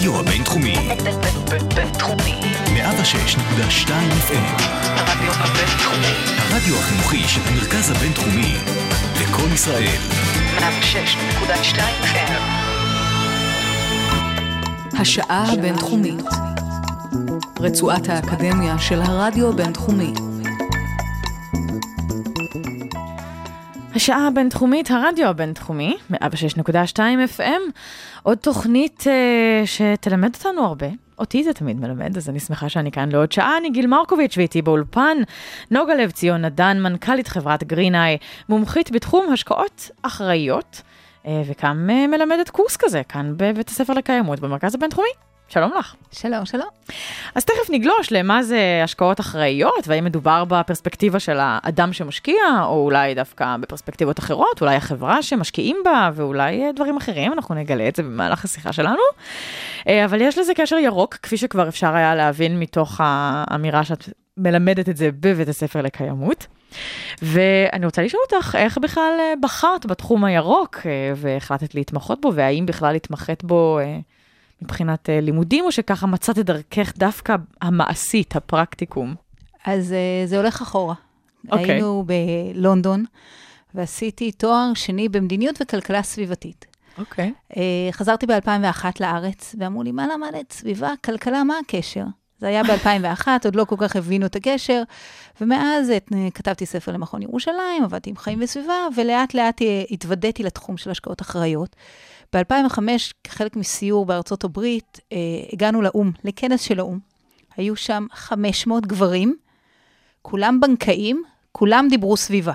הרדיו הבינתחומי. בינתחומי. 106.2 FM. הרדיו הבינתחומי. הרדיו החינוכי של המרכז הבינתחומי. לקום ישראל. 106.2 FM. השעה הבינתחומית. רצועת האקדמיה של הרדיו הבינתחומי. השעה הבינתחומית, הרדיו הבינתחומי, 106.2 FM, עוד תוכנית uh, שתלמד אותנו הרבה. אותי זה תמיד מלמד, אז אני שמחה שאני כאן לעוד שעה. אני גיל מרקוביץ' ואיתי באולפן, נוגה לב ציון נדן, מנכ"לית חברת גרינאי, מומחית בתחום השקעות אחראיות, uh, וגם uh, מלמדת קורס כזה כאן בבית הספר לקיימות במרכז הבינתחומי. שלום לך. שלום, שלום. אז תכף נגלוש למה זה השקעות אחראיות, והאם מדובר בפרספקטיבה של האדם שמשקיע, או אולי דווקא בפרספקטיבות אחרות, אולי החברה שמשקיעים בה, ואולי אה, דברים אחרים, אנחנו נגלה את זה במהלך השיחה שלנו. אה, אבל יש לזה קשר ירוק, כפי שכבר אפשר היה להבין מתוך האמירה שאת מלמדת את זה בבית הספר לקיימות. ואני רוצה לשאול אותך, איך בכלל אה, בחרת בתחום הירוק, והחלטת להתמחות בו, והאם בכלל התמחית בו מבחינת uh, לימודים, או שככה מצאת את דרכך דווקא המעשית, הפרקטיקום? אז uh, זה הולך אחורה. Okay. אוקיי. היינו בלונדון, ועשיתי תואר שני במדיניות וכלכלה סביבתית. אוקיי. Okay. Uh, חזרתי ב-2001 לארץ, ואמרו לי, מה למדת? סביבה, כלכלה, מה הקשר? זה היה ב-2001, עוד לא כל כך הבינו את הקשר, ומאז את, כתבתי ספר למכון ירושלים, עבדתי עם חיים וסביבה, ולאט לאט התוודעתי לתחום של השקעות אחראיות. ב-2005, כחלק מסיור בארצות הברית, אה, הגענו לאו"ם, לכנס של האו"ם. היו שם 500 גברים, כולם בנקאים, כולם דיברו סביבה.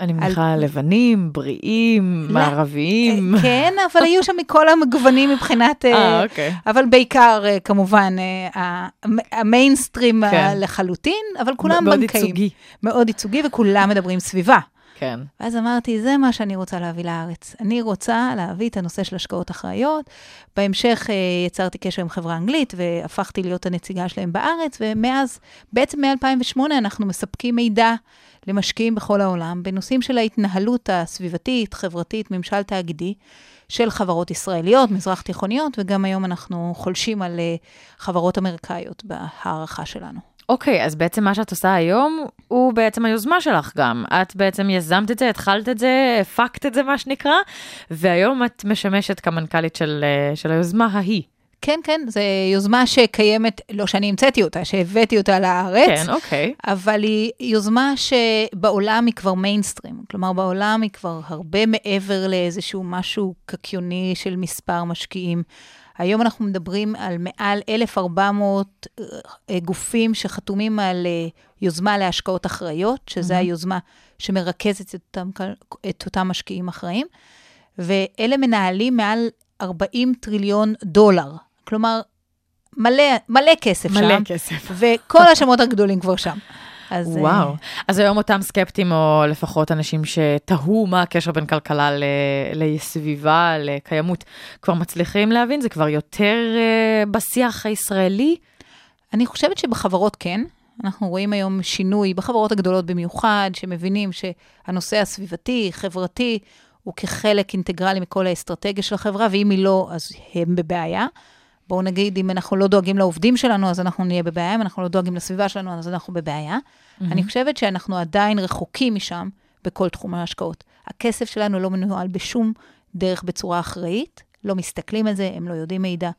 אני מניחה על... לבנים, בריאים, לא, מערביים. כן, אבל היו שם מכל המגוונים מבחינת... אה, אוקיי. אבל בעיקר, אה, כמובן, אה, המיינסטרים כן. לחלוטין, אבל כולם מאוד בנקאים. מאוד ייצוגי. מאוד ייצוגי, וכולם מדברים סביבה. כן. ואז אמרתי, זה מה שאני רוצה להביא לארץ. אני רוצה להביא את הנושא של השקעות אחראיות. בהמשך אה, יצרתי קשר עם חברה אנגלית והפכתי להיות הנציגה שלהם בארץ, ומאז, בעצם מ-2008 אנחנו מספקים מידע למשקיעים בכל העולם בנושאים של ההתנהלות הסביבתית, חברתית, ממשל תאגידי. של חברות ישראליות, מזרח תיכוניות, וגם היום אנחנו חולשים על אה, חברות אמריקאיות בהערכה שלנו. אוקיי, okay, אז בעצם מה שאת עושה היום, הוא בעצם היוזמה שלך גם. את בעצם יזמת את זה, התחלת את זה, הפקת את זה, מה שנקרא, והיום את משמשת כמנכ"לית של, אה, של היוזמה ההיא. כן, כן, זו יוזמה שקיימת, לא שאני המצאתי אותה, שהבאתי אותה לארץ. כן, אוקיי. אבל היא יוזמה שבעולם היא כבר מיינסטרים. כלומר, בעולם היא כבר הרבה מעבר לאיזשהו משהו קקיוני של מספר משקיעים. היום אנחנו מדברים על מעל 1,400 אה, גופים שחתומים על אה, יוזמה להשקעות אחראיות, שזה mm-hmm. היוזמה שמרכזת את אותם, את אותם משקיעים אחראים, ואלה מנהלים מעל 40 טריליון דולר. כלומר, מלא, מלא כסף מלא שם. מלא כסף. וכל השמות הגדולים כבר שם. אז... וואו. אז היום אותם סקפטים, או לפחות אנשים שתהו מה הקשר בין כלכלה ל... לסביבה, לקיימות, כבר מצליחים להבין? זה כבר יותר uh, בשיח הישראלי? אני חושבת שבחברות כן. אנחנו רואים היום שינוי, בחברות הגדולות במיוחד, שמבינים שהנושא הסביבתי, חברתי, הוא כחלק אינטגרלי מכל האסטרטגיה של החברה, ואם היא לא, אז הם בבעיה. בואו נגיד, אם אנחנו לא דואגים לעובדים שלנו, אז אנחנו נהיה בבעיה, אם אנחנו לא דואגים לסביבה שלנו, אז אנחנו בבעיה. Mm-hmm. אני חושבת שאנחנו עדיין רחוקים משם בכל תחום ההשקעות. הכסף שלנו לא מנוהל בשום דרך בצורה אחראית, לא מסתכלים על זה, הם לא יודעים מידע,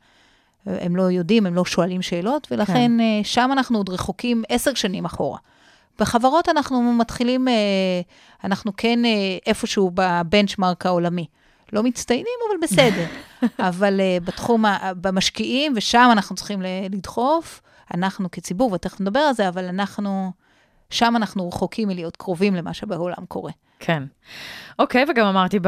הם לא יודעים, הם לא שואלים שאלות, ולכן כן. אה, שם אנחנו עוד רחוקים עשר שנים אחורה. בחברות אנחנו מתחילים, אה, אנחנו כן אה, איפשהו בבנצ'מרק העולמי. לא מצטיינים, אבל בסדר. אבל uh, בתחום, במשקיעים, ושם אנחנו צריכים לדחוף, אנחנו כציבור, ותכף נדבר על זה, אבל אנחנו, שם אנחנו רחוקים מלהיות קרובים למה שבעולם קורה. כן. אוקיי, וגם אמרתי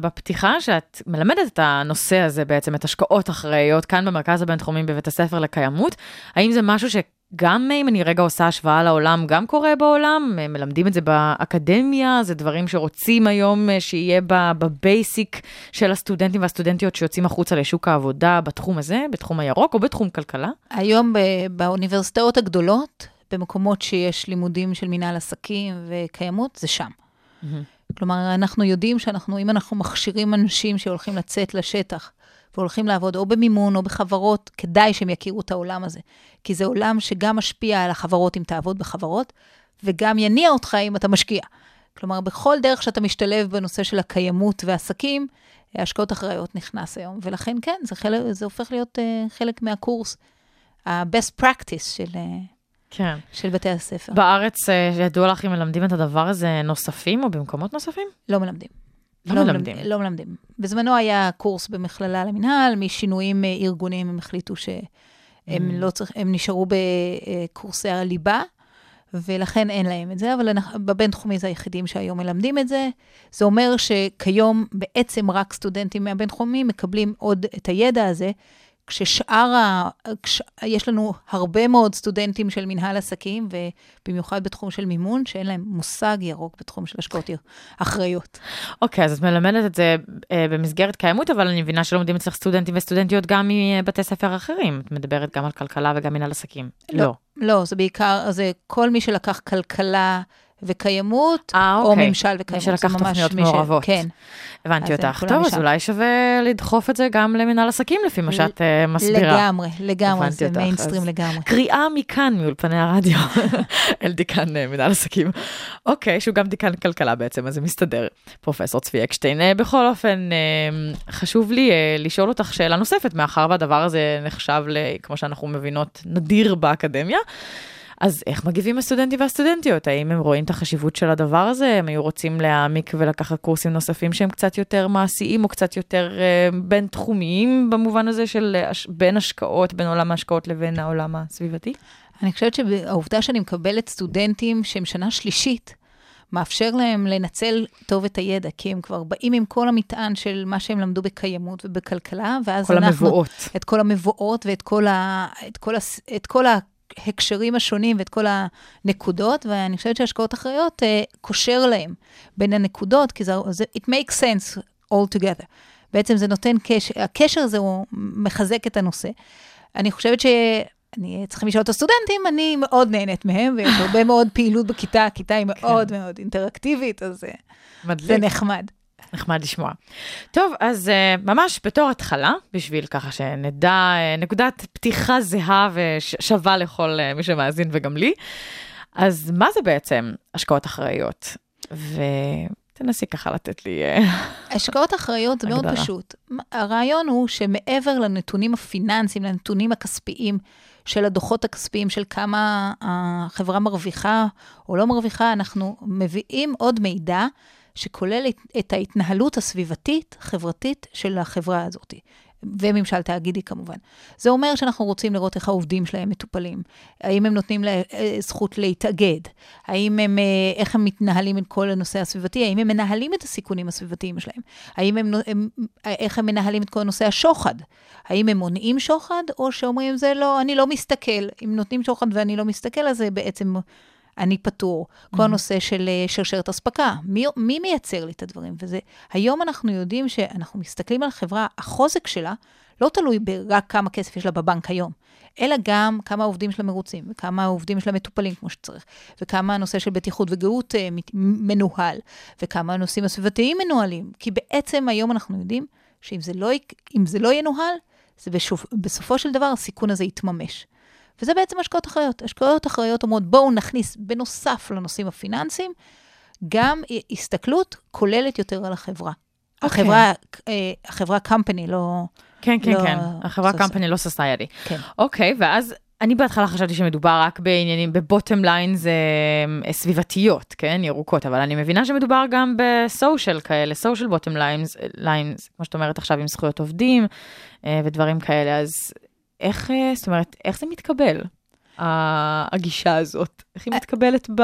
בפתיחה שאת מלמדת את הנושא הזה בעצם, את השקעות אחראיות, כאן במרכז הבינתחומי בבית הספר לקיימות. האם זה משהו ש... גם אם אני רגע עושה השוואה לעולם, גם קורה בעולם, מלמדים את זה באקדמיה, זה דברים שרוצים היום אה, שיהיה בבייסיק של הסטודנטים והסטודנטיות שיוצאים החוצה לשוק העבודה בתחום הזה, בתחום הירוק או בתחום כלכלה? היום באוניברסיטאות הגדולות, במקומות שיש לימודים של מנהל עסקים וקיימות, זה שם. Mm-hmm. כלומר, אנחנו יודעים שאנחנו, אם אנחנו מכשירים אנשים שהולכים לצאת לשטח, והולכים לעבוד או במימון או בחברות, כדאי שהם יכירו את העולם הזה. כי זה עולם שגם משפיע על החברות אם תעבוד בחברות, וגם יניע אותך אם אתה משקיע. כלומר, בכל דרך שאתה משתלב בנושא של הקיימות ועסקים, השקעות אחראיות נכנס היום. ולכן, כן, זה, חלק, זה הופך להיות uh, חלק מהקורס, ה-best practice של, uh, כן. של בתי הספר. בארץ, אה, ידוע לך אם מלמדים את הדבר הזה נוספים או במקומות נוספים? לא מלמדים. לא מלמדים. לא מלמדים. בזמנו היה קורס במכללה למינהל, משינויים אה, ארגוניים הם החליטו שהם Mm. לא צריך, הם נשארו בקורסי הליבה, ולכן אין להם את זה, אבל בבינתחומי זה היחידים שהיום מלמדים את זה. זה אומר שכיום בעצם רק סטודנטים מהבינתחומי מקבלים עוד את הידע הזה, כששאר ה... כש... יש לנו הרבה מאוד סטודנטים של מנהל עסקים, ובמיוחד בתחום של מימון, שאין להם מושג ירוק בתחום של השקעות אחראיות. אוקיי, אז את מלמדת את זה אה, במסגרת קיימות, אבל אני מבינה שלומדים אצלך סטודנטים וסטודנטיות גם מבתי ספר אחרים. את מדברת גם על כלכלה וגם מנהל עסקים. לא. לא, זה בעיקר, זה כל מי שלקח כלכלה וקיימות, אה, או אוקיי. ממשל מי וקיימות. שלקח זה ממש תוכניות מי ש- מעורבות. כן. הבנתי אותך. טוב, אז. אולי שווה לדחוף את זה גם למנהל עסקים, לפי מה שאת אה, מסבירה. לגמרי, לגמרי, זה אותך, מיינסטרים אז- לגמרי. קריאה מכאן, מאולפני הרדיו, אל דיקן אה, מנהל עסקים. אוקיי, שהוא גם דיקן כלכלה בעצם, אז זה מסתדר. פרופסור צבי אקשטיין. אה, בכל אופן, אה, חשוב לי אה, לשאול אותך שאלה נוספת, מאחר והדבר הזה נחשב, ל- כמו שאנחנו מבינות, נדיר באקדמיה. אז איך מגיבים הסטודנטים והסטודנטיות? האם הם רואים את החשיבות של הדבר הזה? הם היו רוצים להעמיק ולקחת קורסים נוספים שהם קצת יותר מעשיים או קצת יותר אה, בין-תחומיים במובן הזה של הש- בין השקעות, בין עולם ההשקעות לבין העולם הסביבתי? אני חושבת שהעובדה שאני מקבלת סטודנטים שהם שנה שלישית, מאפשר להם לנצל טוב את הידע, כי הם כבר באים עם כל המטען של מה שהם למדו בקיימות ובכלכלה, ואז כל אנחנו... המבואות. את כל המבואות ואת כל, ה, את כל, הס, את כל ההקשרים השונים ואת כל הנקודות, ואני חושבת שהשקעות אחראיות אה, קושר להם בין הנקודות, כי זה, זה it makes sense all together. בעצם זה נותן קשר, הקשר הזה הוא מחזק את הנושא. אני חושבת ש... אני צריכים לשאול את הסטודנטים, אני מאוד נהנית מהם, ויש הרבה מאוד פעילות בכיתה, הכיתה היא מאוד מאוד אינטראקטיבית, אז אה, זה מדליק. נחמד. נחמד לשמוע. טוב, אז uh, ממש בתור התחלה, בשביל ככה שנדע uh, נקודת פתיחה זהה ושווה לכל uh, מי שמאזין וגם לי, אז מה זה בעצם השקעות אחראיות? ותנסי ככה לתת לי... Uh, השקעות אחראיות זה מאוד. פשוט. הרעיון הוא שמעבר לנתונים הפיננסיים, לנתונים הכספיים של הדוחות הכספיים, של כמה החברה מרוויחה או לא מרוויחה, אנחנו מביאים עוד מידע שכולל את- ההתנהלות הסביבתית, חברתית של החברה הזאת. וממשל תאגידי כמובן. זה אומר שאנחנו רוצים לראות איך העובדים שלהם מטופלים, האם הם נותנים להם אה, זכות להתאגד, האם הם, אה, איך הם מתנהלים את כל הנושא הסביבתי, האם הם מנהלים את הסיכונים הסביבתיים שלהם, האם הם, הם, איך הם מנהלים את כל נושא השוחד, האם הם מונעים שוחד, או שאומרים, זה לא, אני לא מסתכל, אם נותנים שוחד ואני לא מסתכל, אז זה בעצם אני פטור. כל הנושא של אה, שרשרת אספקה, מי, מי מייצר לי את הדברים? וזה, היום אנחנו יודעים שאנחנו מסתכלים על חברה, החוזק שלה לא תלוי ברק כמה כסף יש לה בבנק היום, אלא גם כמה העובדים שלה מרוצים, וכמה העובדים שלה מטופלים כמו שצריך, וכמה הנושא של בטיחות וגאות מת- מנוהל, וכמה הנושאים הסביבתיים מנוהלים. כי בעצם היום אנחנו יודעים שאם זה לא, זה לא ינוהל, זה בשוף, בסופו של דבר הסיכון הזה יתממש. וזה בעצם השקעות אחראיות. השקעות אחראיות אומרות, בואו נכניס, בנוסף לנושאים הפיננסיים, גם הסתכלות כוללת יותר על החברה. אוקיי. החברה, אה, החברה company, לא... כן, כן, לא, כן, החברה soc- company, לא society. כן. אוקיי, ואז אני בהתחלה חשבתי שמדובר רק בעניינים, ב bottom lines אה, סביבתיות, כן, ירוקות, אבל אני מבינה שמדובר גם ב social כאלה, social bottom lines, lines, כמו שאת אומרת עכשיו, עם זכויות עובדים אה, ודברים כאלה, אז איך, אה, זאת אומרת, איך זה מתקבל, הגישה הזאת? איך היא מתקבלת ב...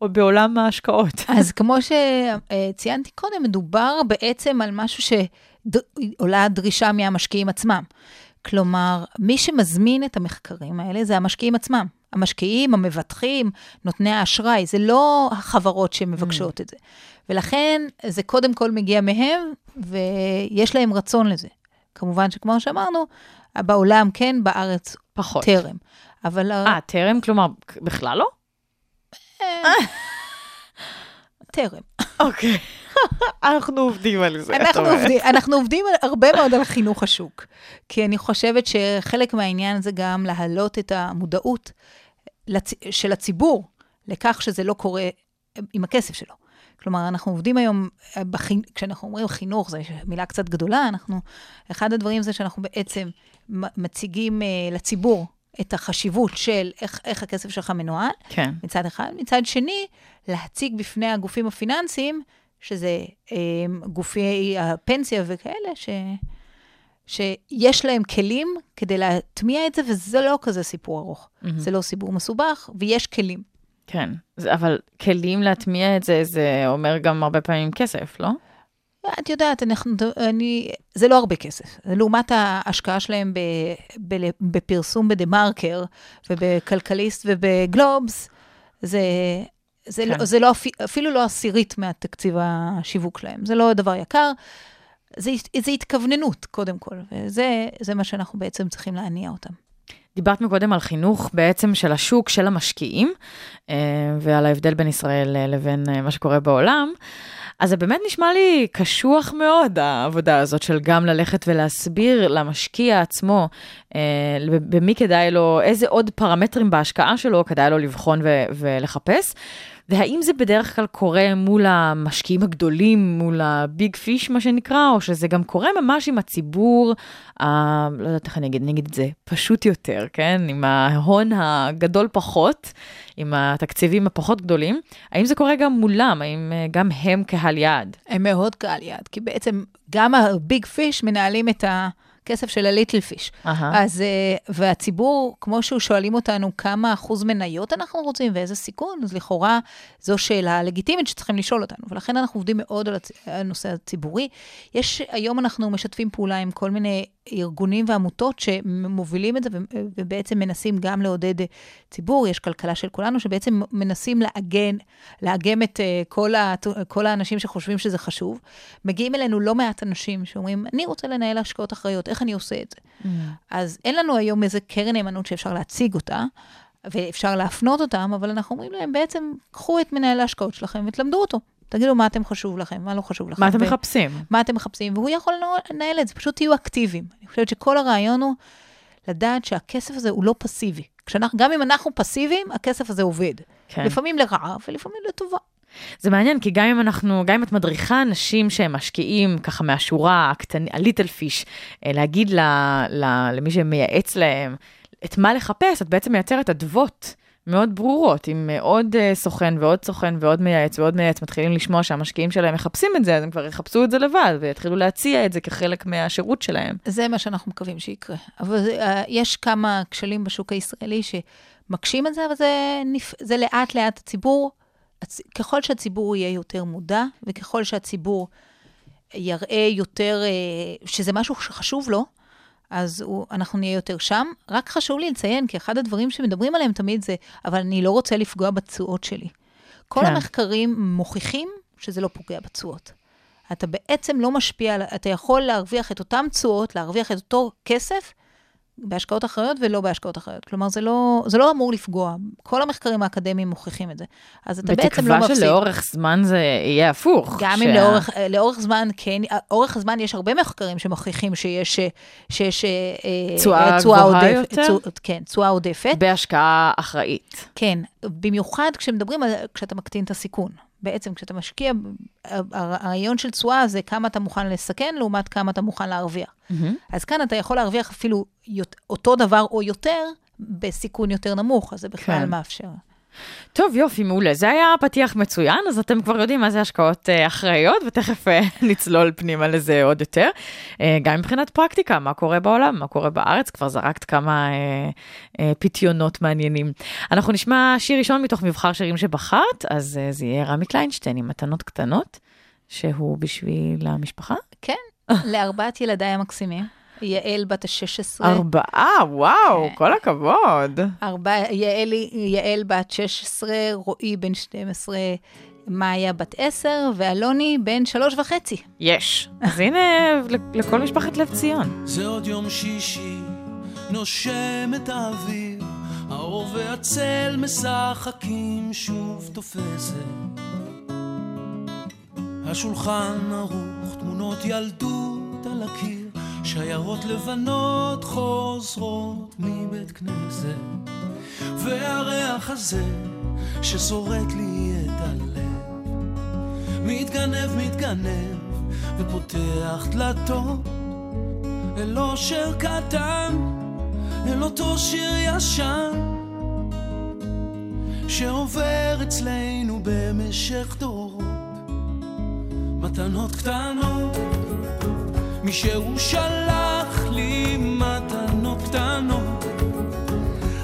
או בעולם ההשקעות? אז כמו שציינתי קודם, מדובר בעצם על משהו שעולה הדרישה מהמשקיעים עצמם. כלומר, מי שמזמין את המחקרים האלה זה המשקיעים עצמם. המשקיעים, המבטחים, נותני האשראי, זה לא החברות שמבקשות את זה. ולכן זה קודם כל מגיע מהם, ויש להם רצון לזה. כמובן שכמו שאמרנו, בעולם כן, בארץ פחות. טרם. אבל אה, טרם? כלומר, בכלל לא? טרם. אוקיי. אנחנו עובדים על זה. את אנחנו אומרת. אנחנו עובדים הרבה מאוד על חינוך השוק. כי אני חושבת שחלק מהעניין זה גם להעלות את המודעות. של הציבור לכך שזה לא קורה עם הכסף שלו. כלומר, אנחנו עובדים היום, אה, בחינ... כשאנחנו אומרים חינוך, זו מילה קצת גדולה, אנחנו, אחד הדברים זה שאנחנו בעצם מציגים uh, לציבור את החשיבות של איך, איך הכסף שלך מנוהל, כן. מצד אחד. מצד שני, להציג בפני הגופים הפיננסיים, שזה אה, גופי הפנסיה וכאלה, ש, שיש להם כלים כדי להטמיע את זה, וזה לא כזה סיפור ארוך. מהמם. זה לא סיפור מסובך, ויש כלים. כן. אבל כלים להטמיע את זה, זה אומר גם הרבה פעמים כסף, לא? את יודעת, אנחנו, אני, זה לא הרבה כסף. לעומת ההשקעה שלהם ב, ב, בפרסום בדה-מרקר, ובכלכליסט ובגלובס, זה, זה, כן. לא, זה לא, אפי- אפילו לא עשירית מהתקציב השיווק שלהם. זה לא דבר יקר. זה, זה התכווננות, קודם כל, וזה זה מה שאנחנו בעצם צריכים להניע אותם. דיברת מקודם על חינוך בעצם של השוק, של המשקיעים, אה, ועל ההבדל בין ישראל אה, לבין אה, מה שקורה בעולם. אז זה באמת נשמע לי קשוח מאוד, העבודה הזאת של גם ללכת ולהסביר למשקיע עצמו במי כדאי לו, איזה עוד פרמטרים בהשקעה שלו כדאי לו לבחון ולחפש. והאם זה בדרך כלל קורה מול המשקיעים הגדולים, מול הביג פיש, מה שנקרא, או שזה גם קורה ממש עם הציבור, ה... לא יודעת איך אני אגיד, אני אגיד את זה, פשוט יותר, כן? עם ההון הגדול פחות, עם התקציבים הפחות גדולים. האם זה קורה גם מולם? האם אה, גם הם קהל יעד? הם מאוד קהל יעד, כי בעצם גם הביג פיש מנהלים את הכסף של הליטל פיש. אהה. אז, אה, והציבור, כמו שהוא שואלים אותנו כמה אחוז מניות אנחנו רוצים ואיזה סיכון, אז לכאורה זו שאלה לגיטימית שצריכים לשאול אותנו, ולכן אנחנו עובדים מאוד על הנושא הציבורי. יש, היום אנחנו משתפים פעולה עם כל מיני ארגונים ועמותות שמובילים את זה ובעצם מנסים גם לעודד אה, ציבור, יש כלכלה של כולנו, שבעצם מנסים לעגן, לאגם את אה, כל, ה, כל האנשים שחושבים שזה חשוב. מגיעים אלינו לא מעט אנשים שאומרים, אני רוצה לנהל השקעות אחראיות, איך אני עושה את זה? אז אין לנו היום איזה קרן נאמנות שאפשר להציג אותה, ואפשר להפנות אותם, אבל אנחנו אומרים להם, בעצם, קחו את מנהל ההשקעות שלכם ותלמדו אותו. תגידו מה אתם חשוב לכם, מה לא חשוב לכם. מה אתם ו- מחפשים? מה אתם מחפשים, והוא יכול לנהל את זה, פשוט תהיו אקטיביים. אני חושבת שכל הרעיון הוא לדעת שהכסף הזה הוא לא פסיבי. כשאנחנו, גם אם אנחנו פסיביים, הכסף הזה עובד. כן. לפעמים לרעה ולפעמים לטובה. זה מעניין, כי גם אם אנחנו, גם אם את מדריכה אנשים שהם משקיעים ככה מהשורה הקטנה, הליטל פיש, להגיד ל, ל, למי שמייעץ להם את מה לחפש, את בעצם מייצרת אדוות מאוד ברורות. אם אה, עוד אה, סוכן ועוד סוכן ועוד מייעץ ועוד מייעץ מתחילים לשמוע שהמשקיעים שלהם מחפשים את זה, אז הם כבר יחפשו את זה לבד ויתחילו להציע את זה כחלק מהשירות שלהם. זה מה שאנחנו מקווים שיקרה. אבל uh, יש כמה כשלים בשוק הישראלי שמקשים את זה, אבל זה, נפ... זה לאט לאט הציבור, הצ... ככל שהציבור יהיה יותר מודע, וככל שהציבור יראה יותר uh, שזה משהו שחשוב לו, אז הוא, אנחנו נהיה יותר שם. רק חשוב לי לציין, כי אחד הדברים שמדברים עליהם תמיד זה, אבל אני לא רוצה לפגוע בתשואות שלי. כל כן. המחקרים מוכיחים שזה לא פוגע בתשואות. אתה בעצם לא משפיע, אתה יכול להרוויח את אותן תשואות, להרוויח את אותו כסף בהשקעות אחראיות ולא בהשקעות אחראיות. כלומר, זה לא, זה לא אמור לפגוע. כל המחקרים האקדמיים מוכיחים את זה. אז אתה בעצם לא בתקווה מפסיד. שלאורך זמן זה יהיה הפוך. גם אם לאורך, לאורך זמן, כן, אורך הזמן יש הרבה מחקרים שמוכיחים שיש, שיש אה, אה, תשואה גבוהה יותר? תשואה- כן, תשואה עודפת. בהשקעה אחראית. כן, במיוחד כשמדברים על, כשאתה מקטין את הסיכון. בעצם כשאתה משקיע, הר- הרעיון של תשואה זה כמה אתה מוכן לסכן לעומת כמה אתה מוכן להרוויח. אז כאן אתה יכול להרוויח אפילו אותו דבר או יותר בסיכון יותר נמוך, אז זה בכלל כן. מאפשר. טוב, יופי, מעולה. זה היה פתיח מצוין, אז אתם כבר יודעים מה זה השקעות אה, אחראיות, ותכף אה, נצלול פנימה לזה עוד יותר. אה, גם מבחינת פרקטיקה, מה קורה בעולם, מה קורה בארץ, כבר זרקת כמה פיתיונות מעניינים. אנחנו נשמע שיר ראשון מתוך מבחר שירים שבחרת, אז זה יהיה רמי קליינשטיין עם מתנות קטנות, שהוא בשביל המשפחה. כן, לארבעת ילדיי המקסימים, יעל בת ה-16, ארבעה, וואו, כן. כל הכבוד. ארבע, יעל, יעל בת 16, רועי בן 12, מאיה בת 10, ואלוני בן שלוש וחצי. יש. אז הנה, לכל משפחת לב ציון. זה עוד יום שישי, נושם את האוויר, האור והצל משחקים שוב תופסת. השולחן ערוך, תמונות ילדות על הקיר, שיירות לבנות חוזרות מבית כנסת, והריח הזה ששורט לי את הלב, מתגנב, מתגנב, ופותח דלתות. אל אושר קטן, אל אותו שיר ישן, שעובר אצלנו במשך דורות. מתנות קטנות, מישהו שלח לי מתנות קטנות,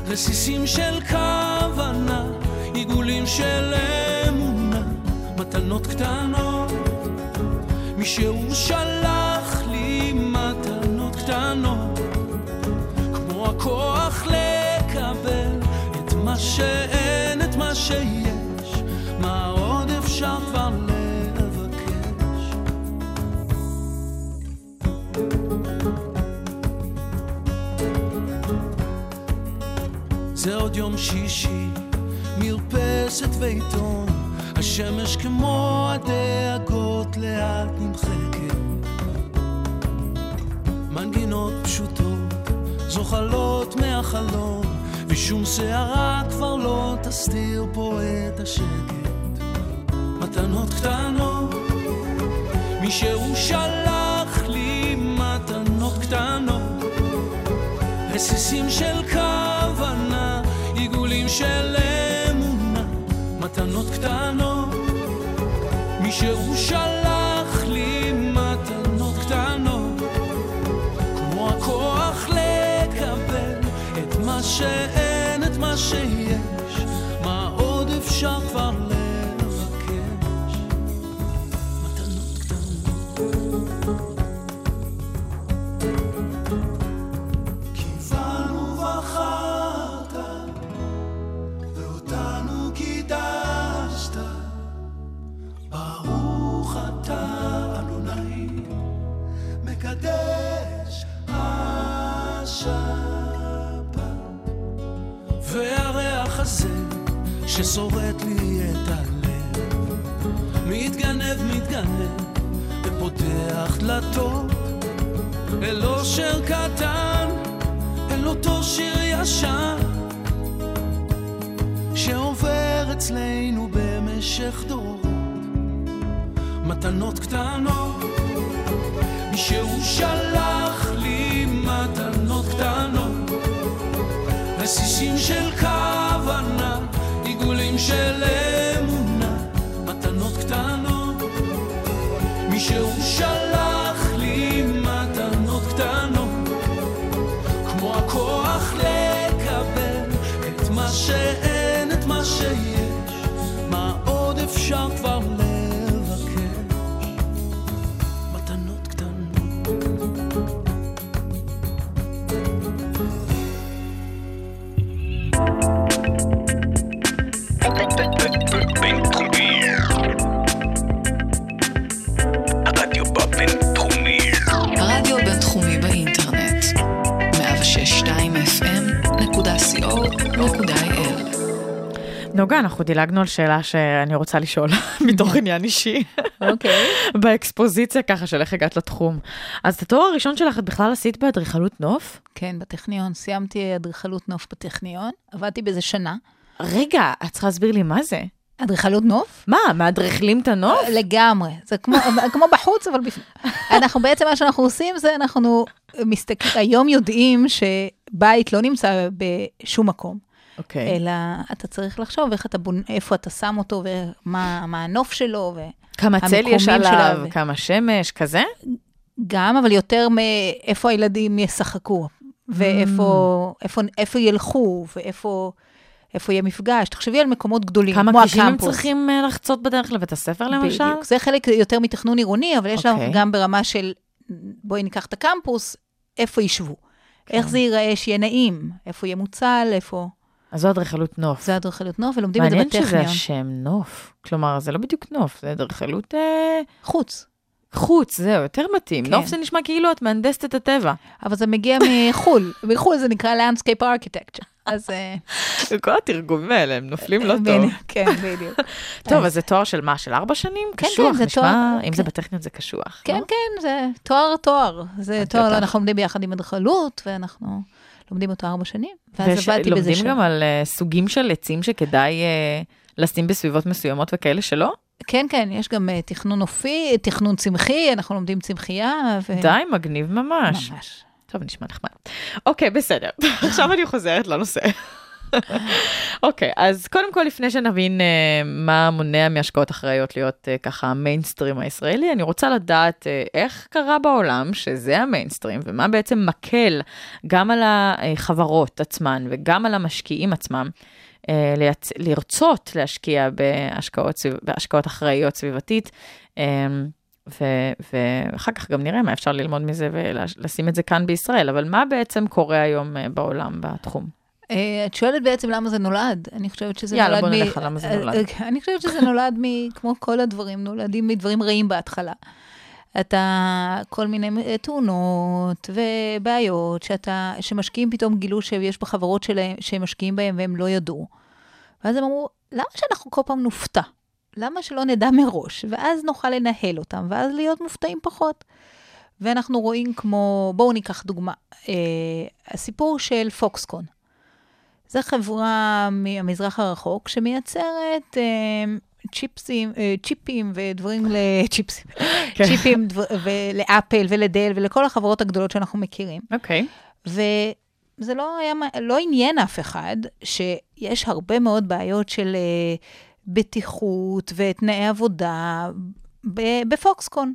רסיסים של כוונה, עיגולים של אמונה, מתנות קטנות, מישהו שלח לי מתנות קטנות, כמו הכוח לקבל את מה שאין, את מה שיש, זה עוד יום שישי, מרפסת ועיתון, השמש כמו הדאגות לאט נמחקת. מנגינות פשוטות, זוחלות מהחלום, ושום שערה כבר לא תסתיר פה את השקט. מתנות קטנות, מישהו שלח לי מתנות קטנות. רסיסים של עיגולים של אמונה, מתנות קטנות. מישהו שלח לי מתנות קטנות, כמו הכוח לקבל את מה שאין, את מה שיש, ששורט לי את הלב, מתגנב, מתגנב, ופותח דלתות. אל אושר קטן, אל אותו שיר ישן, שעובר אצלנו במשך דורות. מתנות קטנות, מישהו שלח לי מתנות קטנות, רסיסים של כוונה, עיגולים נוגה, אנחנו דילגנו על שאלה שאני רוצה לשאול מתוך עניין אישי. אוקיי. באקספוזיציה ככה של איך הגעת לתחום. אז את התואר הראשון שלך את בכלל עשית באדריכלות נוף? כן, בטכניון. סיימתי אדריכלות נוף בטכניון, עבדתי בזה שנה. רגע, את צריכה להסביר לי מה זה. אדריכלות נוף? מה, מאדריכלים את הנוף? לגמרי. זה כמו, כמו בחוץ, אבל בפנים. אנחנו בעצם, מה שאנחנו עושים זה אנחנו מסתכלים, היום יודעים שבית לא נמצא בשום מקום, אוקיי. אלא אתה צריך לחשוב איך אתה בונ... איפה אתה שם אותו ומה מה הנוף שלו, כמה צל יש עליו, ו- כמה שמש, כזה? וגם, אבל יותר מאיפה הילדים ישחקו, ואיפה איפה, איפה ילכו, ואיפה איפה יהיה מפגש. תחשבי על מקומות גדולים, כמה כמו כבישים הם הקמפוס. צריכים אה, לחצות בדרך לבית הספר למשל? בדיוק. זה חלק יותר מתכנון עירוני, אבל יש אוקיי. לנו גם ברמה של, בואי ניקח את הקמפוס, איפה ישבו. כן. איך זה ייראה שיהיה נעים, איפה יהיה מוצל, איפה... אז זו אדריכלות נוף. זה אדריכלות נוף, ולומדים את זה מעניין שזה בטכניון. השם נוף. כלומר, זה לא בדיוק נוף, זה אדריכלות אה, חוץ. חוץ, זהו, יותר מתאים. כן. נוף זה נשמע כאילו את מהנדסת את הטבע. אבל זה מגיע מחו"ל. מחו"ל זה נקרא Landscape Architecture. אז... אה, כל התרגומים האלה, הם נופלים לא טוב. כן, בדיוק. טוב, אז זה תואר של מה? של ארבע שנים? כן, קשוח, זה נשמע, אם זה כן. בטכניות זה קשוח. כן, לא? כן, זה תואר תואר. זה תואר. אנחנו לומדים ביחד עם אדריכלות, ואנחנו לומדים אותו ארבע שנים. ואז ויש- עבדתי בזה לומדים שנה. גם על אה, סוגים של עצים שכדאי אה, לשים בסביבות מסוימות וכאלה שלא? כן, כן, יש גם אה, תכנון אופי, תכנון צמחי, אנחנו לומדים צמחייה. ו- די, מגניב ממש. ממש. טוב, נשמע נחמד. אוקיי, בסדר. עכשיו אני חוזרת לנושא. אוקיי, אז קודם כל, לפני שנבין אה, מה מונע מהשקעות אחראיות להיות אה, ככה המיינסטרים הישראלי, אני רוצה לדעת אה, איך קרה בעולם שזה המיינסטרים, ומה בעצם מקל גם על החברות עצמן וגם על המשקיעים עצמם. לייצ... לרצות להשקיע בהשקעות, סביב... בהשקעות אחראיות סביבתית, ו... ואחר כך גם נראה מה אפשר ללמוד מזה ולשים את זה כאן בישראל, אבל מה בעצם קורה היום בעולם בתחום? אה, את שואלת בעצם למה זה נולד. אני חושבת שזה יאללה, נולד בוא נלך על למה זה אה, נולד. אה, אני חושבת שזה נולד מ... כמו כל הדברים, נולדים מדברים רעים בהתחלה. אתה, כל מיני תאונות ובעיות שאתה, שמשקיעים פתאום גילו שיש בחברות שלהם, שהם משקיעים בהם והם לא ידעו. ואז הם אמרו, למה שאנחנו כל פעם נופתע? למה שלא נדע מראש? ואז נוכל לנהל אותם, ואז להיות מופתעים פחות. ואנחנו רואים כמו, בואו ניקח דוגמה, אה, הסיפור של פוקסקון. זו חברה מהמזרח הרחוק שמייצרת אה, צ'יפסים, אה, צ'יפים ודברים לצ'יפסים, כן. צ'יפים דבר, ולאפל ולדל ולכל החברות הגדולות שאנחנו מכירים. אוקיי. וזה לא היה, לא עניין אף אחד שיש הרבה מאוד בעיות של אה, בטיחות ותנאי עבודה בפוקסקון.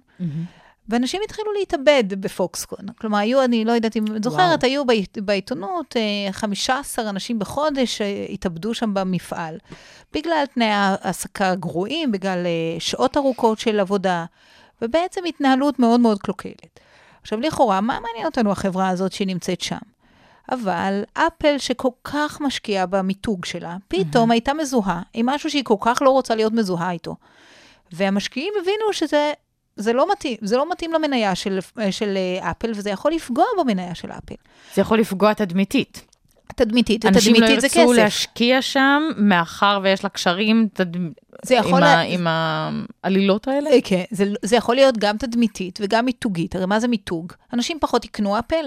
ואנשים התחילו להתאבד בפוקסקון. כלומר, היו, אני לא יודעת אם את זוכרת, היו בעית- בעיתונות אה, 15 אנשים בחודש שהתאבדו שם במפעל. בגלל תנאי העסקה גרועים, בגלל אה, שעות ארוכות של עבודה, ובעצם התנהלות מאוד מאוד קלוקלת. עכשיו, לכאורה, מה מעניין אותנו החברה הזאת שנמצאת שם? אבל אפל, שכל כך משקיעה במיתוג שלה, פתאום הייתה מזוהה עם משהו שהיא כל כך לא רוצה להיות מזוהה איתו. והמשקיעים הבינו שזה זה לא מתאים, זה לא מתאים למניה של, של אה, אפל, וזה יכול לפגוע במניה של אפל. זה יכול לפגוע תדמיתית. תדמיתית, אנשים לא ותדמיתית זה ירצו כסף. להשקיע שם, מאחר ויש לה קשרים תד... עם, לה- ה... עם העלילות האלה? אה, כן, זה, זה יכול להיות גם תדמיתית וגם מיתוגית. הרי מה זה מיתוג? אנשים פחות יקנו אפל.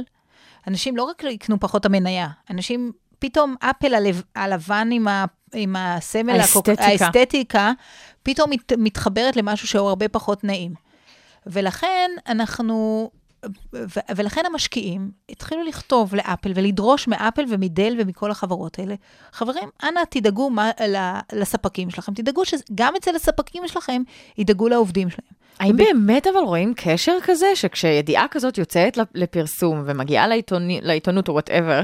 אנשים לא רק יקנו פחות המניה, אנשים, פתאום אפל הלב, הלבן עם, ה, עם הסמל, האסתטיקה. האסתטיקה, פתאום מת, מתחברת למשהו שהוא הרבה פחות נעים. ולכן אנחנו, ולכן המשקיעים התחילו לכתוב לאפל ולדרוש מאפל ומדל ומכל החברות האלה, חברים, אנא תדאגו מה, לספקים שלכם, תדאגו שגם אצל הספקים שלכם ידאגו לעובדים שלהם. האם באמת אבל רואים קשר כזה, שכשידיעה כזאת יוצאת לפרסום ומגיעה לעיתוני, לעיתונות או whatever,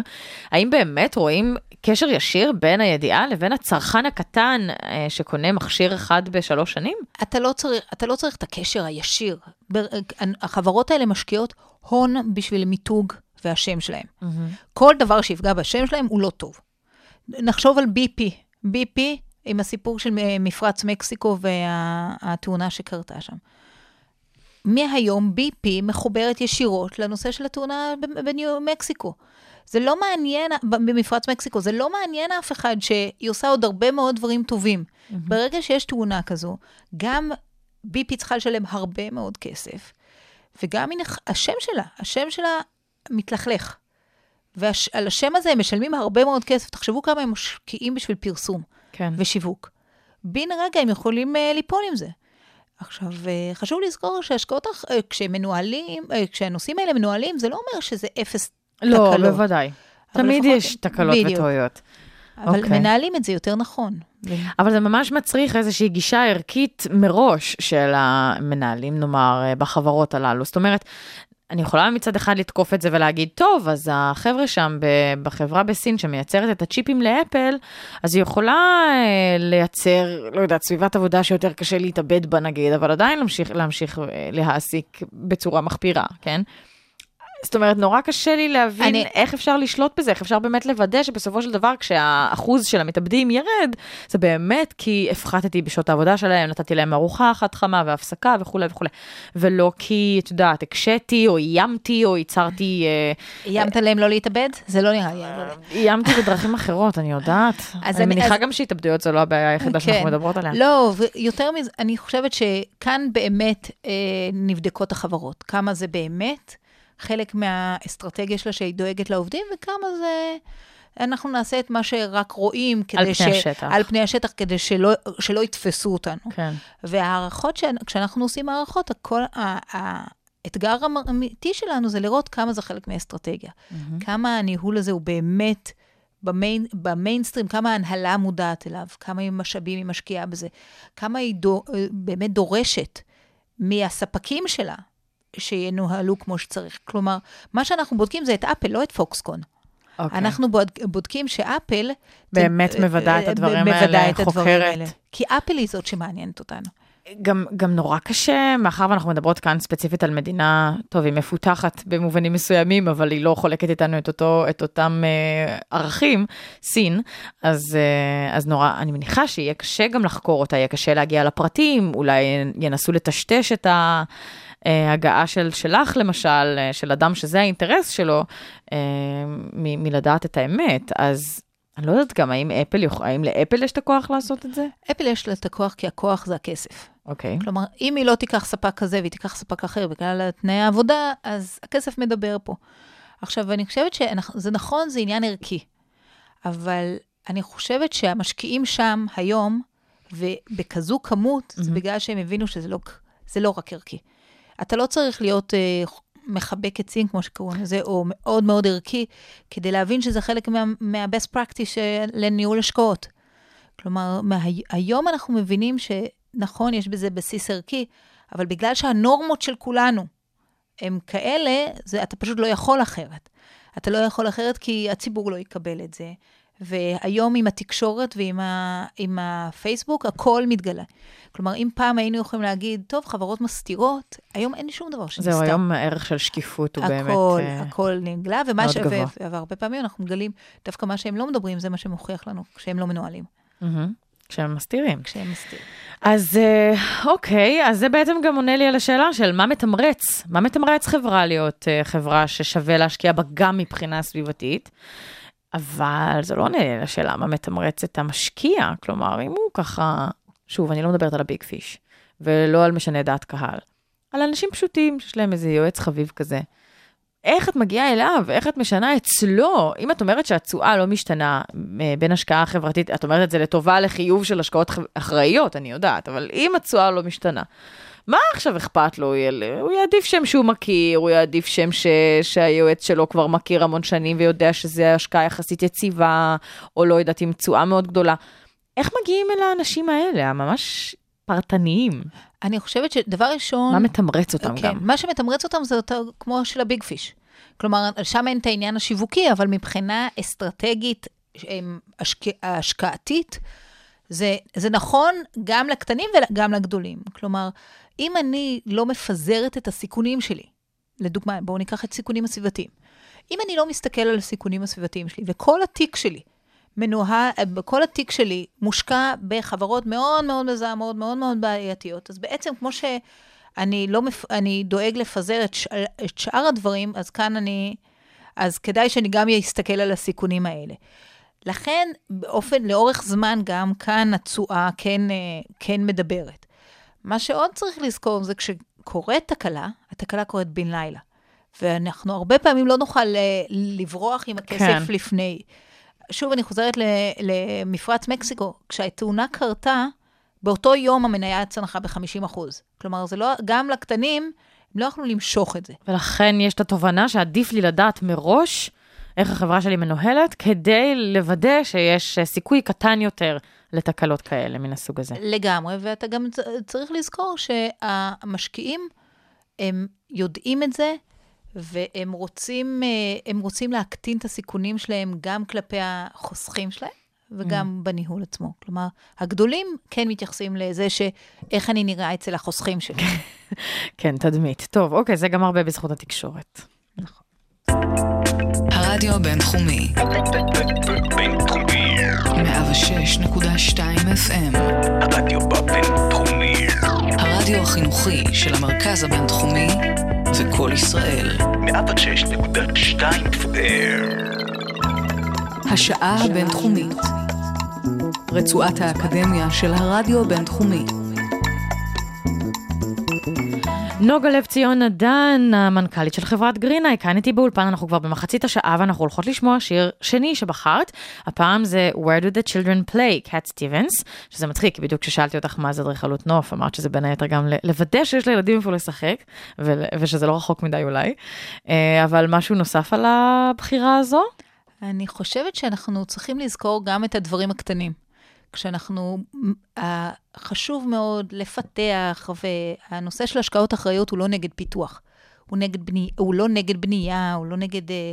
האם באמת רואים קשר ישיר בין הידיעה לבין הצרכן הקטן אה, שקונה מכשיר אחד בשלוש שנים? אתה לא צריך, אתה לא צריך את הקשר הישיר. בר- החברות האלה משקיעות הון בשביל מיתוג והשם שלהם. כל דבר שיפגע בשם שלהם הוא לא טוב. נחשוב על BP. BP עם הסיפור של אה, מפרץ מקסיקו והתאונה שקרתה שם. מהיום BP מחוברת ישירות לנושא של התאונה בניו מקסיקו. זה לא מעניין, במפרץ מקסיקו, זה לא מעניין אף אחד שהיא עושה עוד הרבה מאוד דברים טובים. ברגע שיש תאונה כזו, גם BP צריכה לשלם הרבה מאוד כסף, וגם נח- השם שלה, השם שלה מתלכלך. ועל השם הזה הם משלמים הרבה מאוד כסף. תחשבו כמה הם משקיעים בשביל פרסום כן. ושיווק. בן רגע הם יכולים uh, ליפול עם זה. עכשיו, uh, חשוב לזכור שהשקעות, uh, כשמנוהלים, uh, כשהנושאים האלה מנוהלים, זה לא אומר שזה אפס לא, תקלות. בוודאי. אבל תמיד לפחות- יש תקלות בדיוק. וטעויות. אבל אוקיי. מנהלים את זה יותר נכון. ו- אבל זה ממש מצריך איזושהי גישה ערכית מראש של המנהלים, נאמר, אה, בחברות הללו. זאת אומרת, אני יכולה מצד אחד לתקוף את זה ולהגיד, טוב, אז החבר'ה שם בחברה בסין שמייצרת את הצ'יפים לאפל, אז היא יכולה אה, לייצר, לא יודעת, סביבת עבודה שיותר קשה להתאבד בה נגיד, אבל עדיין להמשיך, להמשיך אה, להעסיק בצורה מחפירה, כן? זאת אומרת, נורא קשה לי להבין אני- איך אפשר לשלוט בזה, איך אפשר באמת לוודא שבסופו של דבר, כשהאחוז של המתאבדים ירד, זה באמת כי הפחתתי בשעות העבודה שלהם, נתתי להם ארוחה אחת חמה והפסקה וכולי וכולי. ולא כי, את יודעת, הקשיתי, או איימתי, או ייצרתי... אה, איימת להם לא להתאבד? זה לא נראה לי. אבל- איימתי בדרכים אחרות, אני יודעת. אני אני- מניחה אז- גם שהתאבדויות זו לא הבעיה היחידה שאנחנו כן. מדברות עליה. לא, ויותר מזה, אני חושבת שכאן באמת אה, נבדקות החברות. כמה זה באמת חלק מהאסטרטגיה שלה שהיא דואגת לעובדים, וכמה זה... אנחנו נעשה את מה שרק רואים כדי על פני השטח. על פני השטח, כדי שלא, שלא יתפסו אותנו. כן. וההערכות, ש- כשאנחנו עושים הערכות, הכל, האתגר האמיתי שלנו זה לראות כמה זה חלק מהאסטרטגיה. כמה הניהול הזה הוא באמת במיין, במיינסטרים, כמה ההנהלה מודעת אליו, כמה משאבים היא משקיעה בזה, כמה היא דו, באמת דורשת מהספקים שלה שינוהלו כמו שצריך. כלומר, מה שאנחנו בודקים זה את אפל, לא את פוקסקון. אוקיי. אנחנו בוד- בודקים שאפל... באמת ת- מוודא את אה, הדברים האלה, את הדברים חוקרת. האלה. כי אפל היא זאת שמעניינת אותנו. גם, גם נורא קשה, מאחר ואנחנו מדברות כאן ספציפית על מדינה, טוב, היא מפותחת במובנים מסוימים, אבל היא לא חולקת איתנו את, אותו, את אותם אה, ערכים, סין, אז, אה, אז נורא, אני מניחה שיהיה קשה גם לחקור אותה, יהיה קשה להגיע לפרטים, אולי ינסו לטשטש את ההגעה של, שלך, למשל, אה, של אדם שזה האינטרס שלו, אה, מ, מלדעת את האמת, אז... אני לא יודעת גם, האם אפל, יוכ- האם לאפל יש את הכוח לעשות את זה? אפל יש לה את הכוח, כי הכוח זה הכסף. אוקיי. כלומר, אם היא לא תיקח ספק כזה והיא תיקח ספק אחר בגלל תנאי העבודה, אז הכסף מדבר פה. עכשיו, אני חושבת שזה נכון, זה עניין ערכי, אבל אני חושבת שהמשקיעים שם היום, ובכזו כמות, זה בגלל שהם הבינו שזה לא, לא רק ערכי. אתה לא צריך להיות אה, מחבק עצים, כמו שקוראים לזה, או מאוד מאוד ערכי, כדי להבין שזה חלק מה, מה-best practice לניהול השקעות. כלומר, מה, היום אנחנו מבינים שנכון, יש בזה בסיס ערכי, אבל בגלל שהנורמות של כולנו הם כאלה, זה, אתה פשוט לא יכול אחרת. אתה לא יכול אחרת כי הציבור לא יקבל את זה. והיום עם התקשורת ועם ה, עם הפייסבוק, הכל מתגלה. כלומר, אם פעם היינו יכולים להגיד, טוב, חברות מסתירות, היום אין שום דבר שנסתר. זהו, היום הערך של שקיפות הוא באמת... הכל, אה, הכל נגלה, ומה ש... גבוה. והרבה פעמים אנחנו מגלים, דווקא מה שהם לא מדברים, זה מה שמוכיח לנו, כשהם לא מנוהלים. כשהם מסתירים. כשהם מסתירים. אז אה, אוקיי, אז זה בעצם גם עונה לי על השאלה של מה מתמרץ? מה מתמרץ חברה להיות אה, חברה ששווה להשקיע בה גם מבחינה סביבתית? אבל זה לא עונה לי על השאלה מה מתמרץ את המשקיע. כלומר, אם הוא ככה, שוב, אני לא מדברת על הביג פיש, ולא על משנה דעת קהל, על אנשים פשוטים שיש להם איזה יועץ חביב כזה. איך את מגיעה אליו, איך את משנה אצלו? אם את אומרת שהתשואה לא משתנה אה, בין השקעה חברתית, את אומרת את זה לטובה לחיוב של השקעות אחראיות, אני יודעת, אבל אם התשואה לא משתנה, מה עכשיו אכפת לו? הוא יעדיף שם שהוא מכיר, הוא יעדיף שם ש... שהיועץ שלו כבר מכיר המון שנים ויודע שזה השקעה יחסית יציבה, או לא יודעת, עם תשואה מאוד גדולה. איך מגיעים אל האנשים האלה, הממש פרטניים? אני חושבת שדבר ראשון... מה מתמרץ אותם כן, גם? מה שמתמרץ אותם זה יותר כמו של הביג פיש. כלומר, שם אין את העניין השיווקי, אבל מבחינה אסטרטגית, השק... השקעתית, זה, זה נכון גם לקטנים וגם לגדולים. כלומר, אם אני לא מפזרת את הסיכונים שלי, לדוגמה, בואו ניקח את סיכונים הסביבתיים. אם אני לא מסתכל על הסיכונים הסביבתיים שלי, וכל התיק שלי מנוהל, כל התיק שלי מושקע בחברות מאוד מאוד מזהמות, מאוד מאוד בעייתיות, אז בעצם כמו שאני לא, מפ... אני דואג לפזר את, ש... את שאר הדברים, אז כאן אני, אז כדאי שאני גם אסתכל על הסיכונים האלה. לכן, באופן, לאורך זמן, גם כאן התשואה כן, אה, כן מדברת. מה שעוד צריך לזכור זה כשקורית תקלה, התקלה קורית בן לילה. ואנחנו הרבה פעמים לא נוכל אה, לברוח עם הכסף כן. לפני. שוב, אני חוזרת למפרץ מקסיקו. כשהתאונה קרתה, באותו יום המניה צנחה ב-50%. כלומר, זה לא, גם לקטנים, הם לא יכלו למשוך את זה. ולכן יש את התובנה שעדיף לי לדעת מראש איך החברה שלי מנוהלת, כדי לוודא שיש אה, סיכוי קטן יותר לתקלות כאלה מן הסוג הזה. לגמרי, ואתה גם צריך לזכור שהמשקיעים, הם יודעים את זה, והם רוצים, אה, הם רוצים להקטין את הסיכונים שלהם גם כלפי החוסכים שלהם. וגם mm. בניהול עצמו. כלומר, הגדולים כן מתייחסים לזה שאיך אני נראה אצל החוסכים שלי. כן, תדמית. טוב, אוקיי, זה גם הרבה בזכות התקשורת. הרדיו הבינתחומי, בינתחומי. 106.2 FM, הרדיו בבינתחומי. הרדיו החינוכי של המרכז הבינתחומי זה קול ישראל. 106.2 FM. השעה הבינתחומית. רצועת האקדמיה של הרדיו הבינתחומי. נוגה לב ציון נדן, המנכ"לית של חברת גרינאי, כאן איתי באולפן, אנחנו כבר במחצית השעה ואנחנו הולכות לשמוע שיר שני שבחרת. הפעם זה Where do the children play, קאט סטיבנס, שזה מצחיק, כי בדיוק כששאלתי אותך מה זה אדריכלות נוף, אמרת שזה בין היתר גם לוודא שיש לילדים איפה לשחק, ו- ושזה לא רחוק מדי אולי. אה, אבל משהו נוסף על הבחירה הזו? אני חושבת שאנחנו צריכים לזכור גם את הדברים הקטנים. כשאנחנו, אה, חשוב מאוד לפתח, והנושא של השקעות אחריות הוא לא נגד פיתוח. הוא, נגד בני, הוא לא נגד בנייה, הוא לא נגד אה,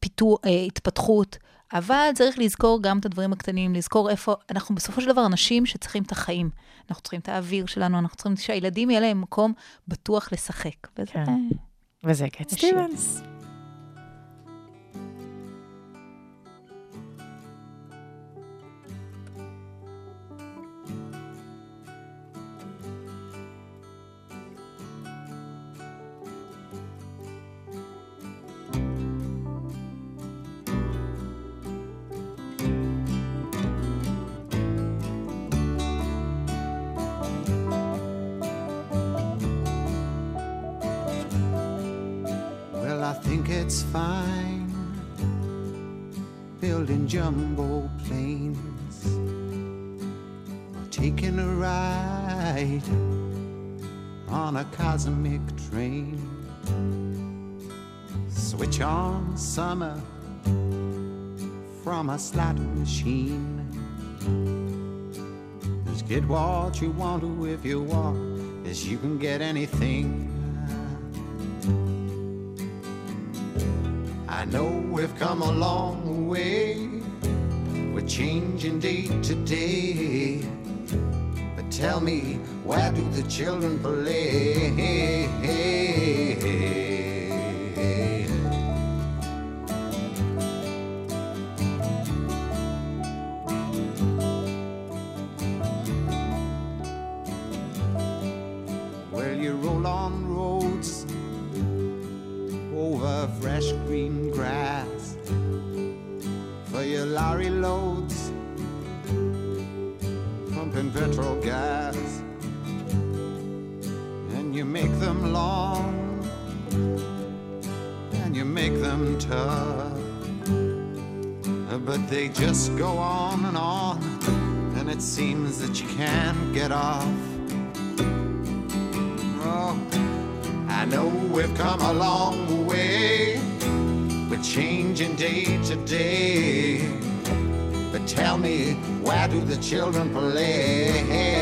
פיתוח, אה, התפתחות, אבל צריך לזכור גם את הדברים הקטנים, לזכור איפה, אנחנו בסופו של דבר אנשים שצריכים את החיים. אנחנו צריכים את האוויר שלנו, אנחנו צריכים שהילדים יהיה להם מקום בטוח לשחק. וזה, כן. וזה קאט השיר. סטיבנס. It's fine building jumbo planes or taking a ride on a cosmic train. Switch on summer from a slot machine. Just get what you want to if you want, as you can get anything. I know we've come a long way. We're changing day to day. But tell me, where do the children play? Pumping petrol gas, and you make them long and you make them tough, but they just go on and on, and it seems that you can't get off. Oh, I know we've come a long way. We're changing day to day. Tell me, where do the children play?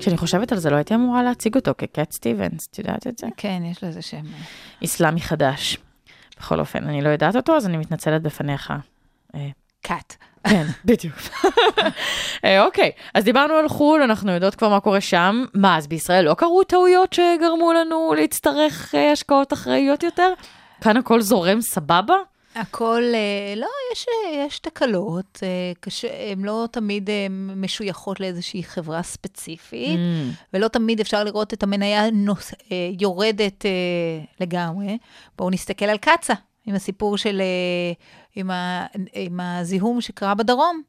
כשאני חושבת על זה, לא הייתי אמורה להציג אותו כקט סטיבנס, את יודעת את זה? כן, יש לזה שם. איסלאמי חדש. בכל אופן, אני לא יודעת אותו, אז אני מתנצלת בפניך. אה, קאט. כן, בדיוק. אה, אוקיי, אז דיברנו על חו"ל, אנחנו יודעות כבר מה קורה שם. מה, אז בישראל לא קרו טעויות שגרמו לנו להצטרך אה, השקעות אחראיות יותר? כאן הכל זורם סבבה? הכל, אה, לא, יש, אה, יש תקלות, אה, קשה, הן לא תמיד משויכות לאיזושהי חברה ספציפית, Mm. ולא תמיד אפשר לראות את המניה נוס, יורדת לגמרי. בואו נסתכל על קצא"א, עם הסיפור של, עם, ה, עם הזיהום שקרה בדרום.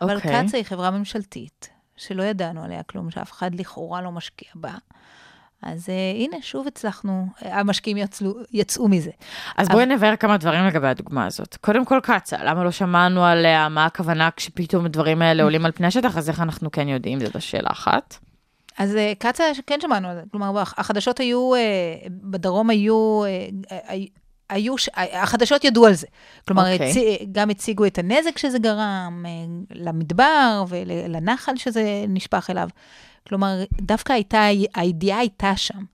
אבל אוקיי. קצא"א היא חברה ממשלתית, שלא ידענו עליה כלום, שאף אחד לכאורה לא משקיע בה. אז אה, הנה, שוב הצלחנו, אה, המשקיעים יצאו, יצאו מזה. אז בואי נבהר כמה דברים לגבי הדוגמה הזאת. קודם כל קצ"א, למה לא שמענו עליה, מה הכוונה כשפתאום הדברים האלה עולים על פני השטח, אז איך אנחנו כן יודעים, זאת השאלה אחת. אז אה, קצא"א, כן שמענו על זה. כלומר, החדשות היו, אה, בדרום היו, אה, אה, היו, החדשות ידעו על זה. כלומר, אוקיי. הצי- גם הציגו את הנזק שזה גרם אה, למדבר ולנחל שזה נשפך אליו. כלומר, דווקא הייתה, הידיעה הייתה שם.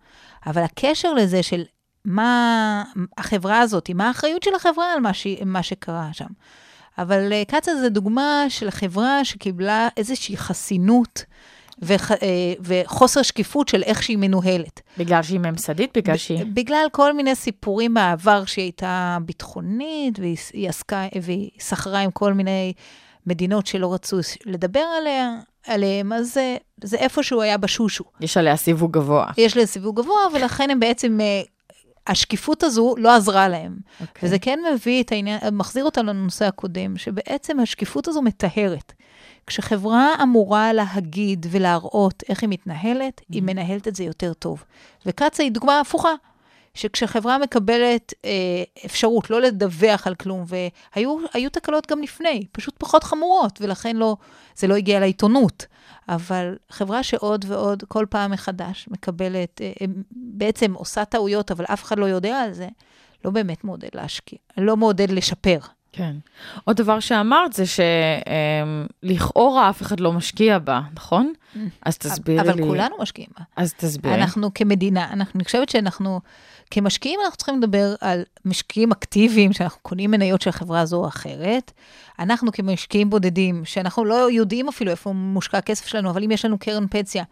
אבל הקשר לזה של מה החברה הזאת, מה האחריות של החברה על מה, ש, מה שקרה שם. אבל אה, קצא"א זה דוגמה של חברה שקיבלה איזושהי חסינות וח, אה, וחוסר שקיפות של איך שהיא מנוהלת. בגלל שהיא ממסדית, בגלל שהיא... בגלל כל מיני סיפורים מהעבר שהיא הייתה ביטחונית, והיא היא עסקה, והיא סחרה עם כל מיני מדינות שלא רצו לדבר עליה, עליהם, אז זה, זה איפשהו היה בשושו. יש עליה סיווג גבוה. יש לזה סיווג גבוה, ולכן הם בעצם, אה, השקיפות הזו לא עזרה להם. אוקיי. וזה כן מביא את העניין, מחזיר אותנו לנושא הקודם, שבעצם השקיפות הזו מטהרת. כשחברה אמורה להגיד ולהראות איך היא מתנהלת, היא מנהלת את זה יותר טוב. וקצא"א היא דוגמה הפוכה, שכשחברה מקבלת אה, אפשרות לא לדווח על כלום, והיו היו תקלות גם לפני, פשוט פחות חמורות, ולכן לא, זה לא הגיע לעיתונות. אבל חברה שעוד ועוד, כל פעם מחדש, מקבלת, אה, אה, בעצם עושה טעויות, אבל אף אחד לא יודע על זה, לא באמת מעודד להשקיע, לא מעודד לשפר. כן. עוד דבר שאמרת זה שלכאורה אף אחד לא משקיע בה, נכון? אז תסבירי לי. אבל כולנו משקיעים בה. אז תסבירי. אנחנו כמדינה, אנחנו, אני חושבת שאנחנו, כמשקיעים, אנחנו צריכים לדבר על משקיעים אקטיביים, שאנחנו קונים מניות של חברה זו או אחרת. אנחנו כמשקיעים בודדים, שאנחנו לא יודעים אפילו איפה מושקע הכסף שלנו, אבל אם יש לנו קרן פנסיה,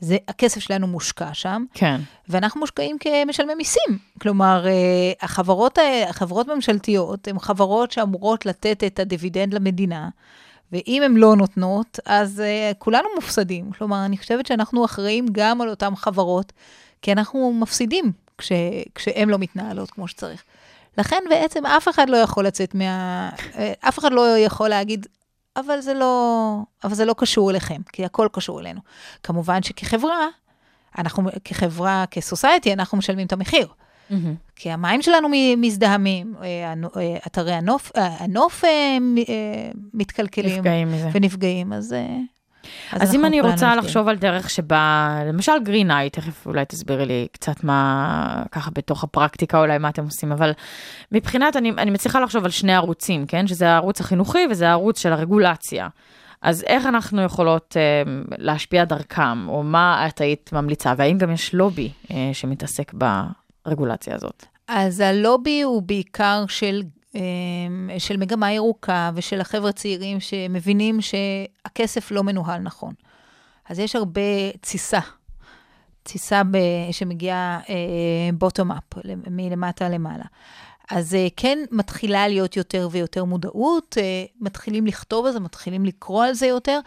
זה, הכסף שלנו מושקע שם, כן. ואנחנו מושקעים כמשלמי מיסים. כלומר, אה, החברות, החברות ממשלתיות הן חברות שאמורות לתת את הדיבידנד למדינה, ואם הן לא נותנות, אז uh, כולנו מופסדים. כלומר, אני חושבת שאנחנו אחראים גם על אותן חברות, כי אנחנו מפסידים כש, כשהן לא מתנהלות כמו שצריך. לכן בעצם אף אחד לא יכול לצאת מה... אה, אף אחד לא יכול להגיד, אבל זה לא, אבל זה לא קשור אליכם, כי הכל קשור אלינו. כמובן שכחברה, אנחנו, כחברה, כסוסייטי, אנחנו משלמים את המחיר. מהמם. כי המים שלנו מזדהמים, אה, אה, אתרי הנוף, אה, הנוף אה, מתקלקלים נפגעים מזה. ונפגעים, אז... אז אנחנו אם אני רוצה. לחשוב על דרך שבה, למשל גרין איי, תכף אולי תסבירי לי קצת מה, ככה בתוך הפרקטיקה אולי מה אתם עושים, אבל מבחינת, אני, אני מצליחה לחשוב על שני ערוצים, כן? שזה הערוץ החינוכי וזה הערוץ של הרגולציה. אז איך אנחנו יכולות אה, להשפיע דרכם, או מה את היית ממליצה, והאם גם יש לובי אה, שמתעסק ברגולציה הזאת? אז הלובי הוא בעיקר של, של מגמה ירוקה ושל החבר'ה צעירים שמבינים שהכסף לא מנוהל נכון. אז יש הרבה תסיסה, תסיסה ב, שמגיעה בוטום אפ, מלמטה למעלה. אז אה, כן מתחילה להיות יותר ויותר מודעות, אה, מתחילים לכתוב על זה, מתחילים לקרוא על זה יותר,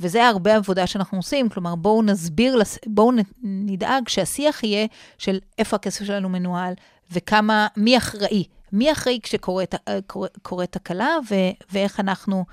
וזה הרבה עבודה שאנחנו עושים. כלומר, בואו נסביר, בואו נדאג שהשיח יהיה של איפה הכסף שלנו מנוהל, וכמה, מי אחראי. מי אחראי כשקורית אה, תקלה, ו- ואיך אנחנו...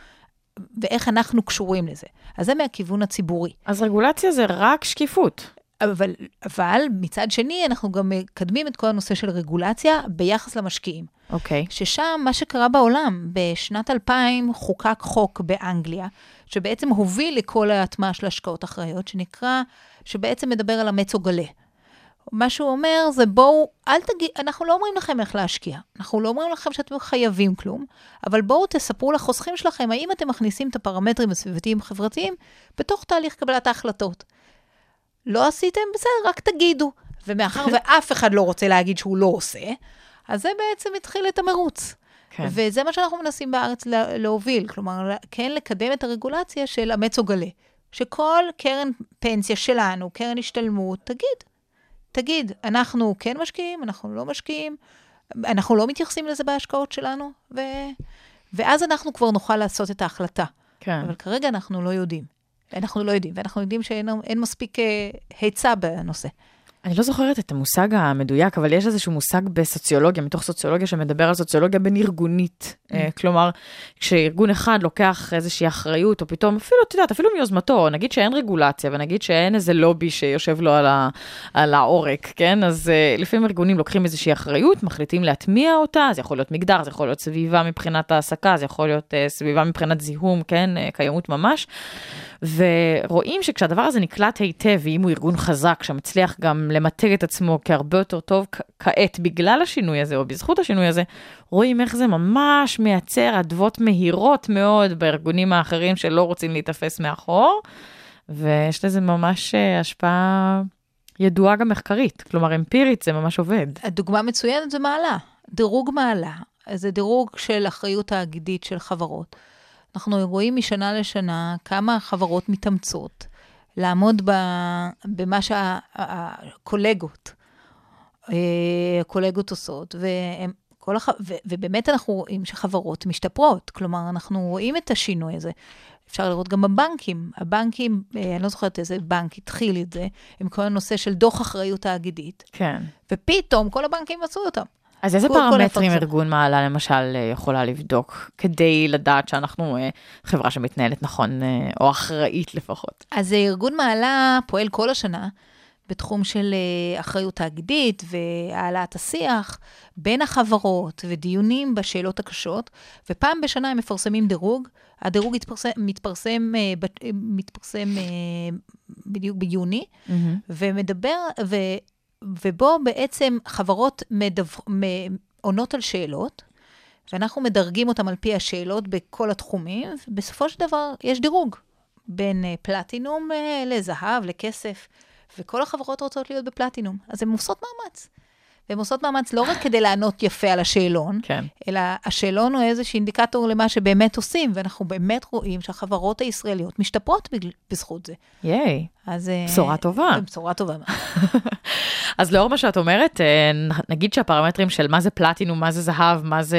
ואיך אנחנו קשורים לזה. אז זה מהכיוון הציבורי. אז רגולציה זה רק שקיפות. אבל, אבל מצד שני, אנחנו גם מקדמים את כל הנושא של רגולציה ביחס למשקיעים. אוקיי. ששם, מה שקרה בעולם, בשנת 2000 חוקק חוק באנגליה, שבעצם הוביל לכל ההטמעה של השקעות אחראיות, שנקרא, שבעצם מדבר על או גלה. מה שהוא אומר זה בואו, אל תגיד, אנחנו לא אומרים לכם איך להשקיע, אנחנו לא אומרים לכם שאתם חייבים כלום, אבל בואו תספרו לחוסכים שלכם האם אתם מכניסים את הפרמטרים הסביבתיים-חברתיים בתוך תהליך קבלת ההחלטות. לא עשיתם, בסדר, רק תגידו. ומאחר ואף אחד לא רוצה להגיד שהוא לא עושה, אז זה בעצם התחיל את המרוץ. כן. וזה מה שאנחנו מנסים בארץ לה- להוביל, כלומר, כן לקדם את הרגולציה של אמץ או גלה. שכל קרן פנסיה שלנו, קרן השתלמות, תגיד, תגיד, אנחנו כן משקיעים, אנחנו לא משקיעים, אנחנו לא מתייחסים לזה בהשקעות שלנו, ו... ואז אנחנו כבר נוכל לעשות את ההחלטה. כן. אבל כרגע אנחנו לא יודעים. אנחנו לא יודעים, ואנחנו יודעים שאין אין מספיק אה, היצע בנושא. אני לא זוכרת את המושג המדויק, אבל יש איזשהו מושג בסוציולוגיה, מתוך סוציולוגיה שמדבר על סוציולוגיה בין-ארגונית. Mm. אה, כלומר, כשארגון אחד לוקח איזושהי אחריות, או פתאום, אפילו, את יודעת, אפילו מיוזמתו, נגיד שאין רגולציה, ונגיד שאין איזה לובי שיושב לו על, ה, על העורק, כן? אז uh, לפעמים ארגונים לוקחים איזושהי אחריות, מחליטים להטמיע אותה, זה יכול להיות מגדר, זה יכול להיות סביבה מבחינת העסקה, זה יכול להיות uh, סביבה מבחינת זיהום, כן? קיימות ממש. ורואים שכשהדבר הזה נקלט היטב, ואם הוא ארגון חזק, שמצליח גם למתג את עצמו כהרבה יותר טוב כעת בגלל השינוי הזה, או בזכות השינוי הזה, רואים איך זה ממש מייצר אדוות מהירות מאוד בארגונים האחרים שלא רוצים להיתפס מאחור, ויש לזה ממש אה, השפעה ידועה גם מחקרית, כלומר אמפירית זה ממש עובד. הדוגמה מצוינת זה מעלה. דירוג מעלה, זה דירוג של אחריות תאגידית של חברות. אנחנו רואים משנה לשנה כמה חברות מתאמצות לעמוד ב, במה שהקולגות, הקולגות עושות, והם, כל הח... ו, ובאמת אנחנו רואים שחברות משתפרות, כלומר, אנחנו רואים את השינוי הזה. אפשר לראות גם בבנקים. הבנקים, אה, אני לא זוכרת איזה בנק התחיל את זה, עם כל הנושא של דוח אחריות תאגידית, כן. ופתאום כל הבנקים עשו אותם. אז איזה כל- פרמטרים. ארגון מעלה למשל אה, יכולה לבדוק כדי לדעת שאנחנו אה, חברה שמתנהלת נכון, אה, או אחראית לפחות? אז ארגון מעלה פועל כל השנה בתחום של אחריות תאגידית והעלאת השיח בין החברות ודיונים בשאלות הקשות, ופעם בשנה הם מפרסמים דירוג. הדירוג התפרסם, מתפרסם, מתפרסם אה, בדיוק ביוני, ומדבר, ו, ובו בעצם חברות מדוו, מ- עונות על שאלות, ואנחנו מדרגים אותם על פי השאלות בכל התחומים, ובסופו של דבר יש דירוג בין אה, פלטינום אה, לזהב, לכסף, וכל החברות רוצות להיות בפלטינום, אז הן עושות מאמץ. והן עושות מאמץ לא רק כדי לענות יפה על השאלון, כן. אלא השאלון הוא איזשהו אינדיקטור למה שבאמת עושים, ואנחנו באמת רואים שהחברות הישראליות משתפרות בזכות זה. ייי. אז... אה, בשורה טובה. בשורה טובה. אז לאור מה שאת אומרת, אה, נגיד שהפרמטרים של מה זה פלטינום, מה זה זהב, מה זה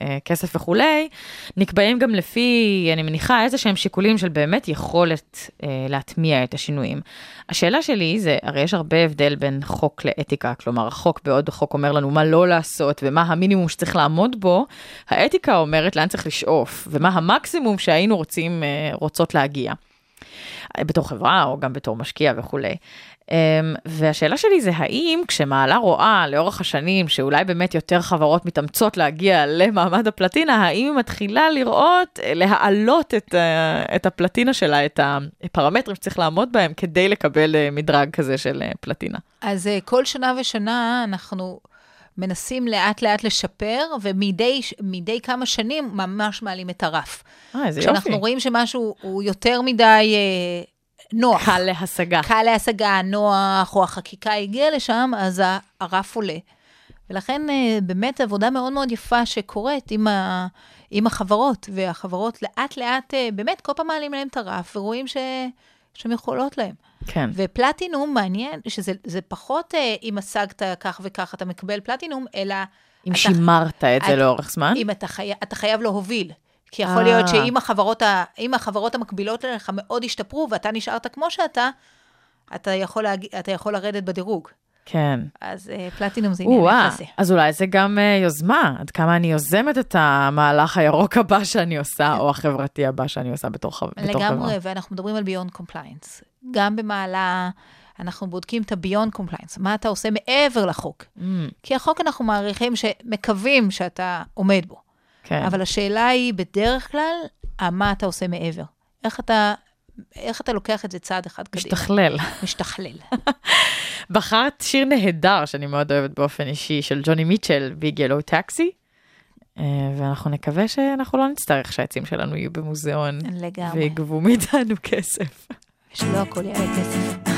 אה, כסף וכולי, נקבעים גם לפי, אני מניחה, איזה שהם שיקולים של באמת יכולת אה, להטמיע את השינויים. השאלה שלי זה, הרי יש הרבה הבדל בין חוק לאתיקה, כלומר החוק בעוד החוק אומר לנו מה לא לעשות ומה המינימום שצריך לעמוד בו, האתיקה אומרת לאן צריך לשאוף, ומה המקסימום שהיינו רוצים, אה, רוצות להגיע. בתור חברה או גם בתור משקיע וכולי. Um, והשאלה שלי זה האם כשמעלה רואה לאורך השנים שאולי באמת יותר חברות מתאמצות להגיע למעמד הפלטינה, האם היא מתחילה לראות, אה, להעלות את, uh, את הפלטינה שלה, את הפרמטרים שצריך לעמוד בהם כדי לקבל uh, מדרג כזה של פלטינה. אז אה, כל שנה ושנה אנחנו מנסים לאט לאט לשפר, ומדי מדי כמה שנים ממש מעלים את הרף. אה, איזה יופי. כשאנחנו רואים שמשהו הוא יותר מדי אה, נוח. קל להשגה. קל להשגה, נוח, או החקיקה הגיעה לשם, אז הרף עולה. ולכן אה, באמת עבודה מאוד מאוד יפה שקורית עם, ה, עם החברות, והחברות לאט לאט, אה, באמת כל פעם מעלים להם את הרף, ורואים ש, שהן יכולות להם. כן. ופלטינום, מעניין, שזה זה פחות אה, אם השגת כך וכך אתה מקבל פלטינום, אלא אם אתה- שימרת את זה את- לאורך זמן. אם אתה, חי, אתה חייב להוביל. כי יכול אה. להיות שאם החברות, ה, החברות המקבילות אליך מאוד השתפרו ואתה נשארת כמו שאתה, אתה יכול, להג... אתה יכול לרדת בדירוג. כן. אז אה, פלטינום זה עניין יחסי. אז אולי זה גם uh, יוזמה, עד כמה אני יוזמת את המהלך הירוק הבא שאני עושה, או החברתי הבא שאני עושה בתור, חב- בתור חברה. לגמרי, ואנחנו מדברים על beyond compliance. גם במעלה, אנחנו בודקים את compliance, מה אתה עושה מעבר לחוק. Mm, כי החוק אנחנו מעריכים שמקווים שאתה עומד בו. כן. אבל השאלה היא בדרך כלל, אה, מה אתה עושה מעבר. איך אתה, איך אתה לוקח את זה צעד אחד קדימה. משתכלל. משתכלל. בחרת שיר נהדר שאני מאוד אוהבת באופן אישי של ג'וני מיטשל, Big Yellow Taxi. ואנחנו נקווה שאנחנו לא נצטרך שהעצים שלנו יהיו במוזיאון לגמרי. ויגבו מאיתנו כסף. שלא הכל יעלה כסף.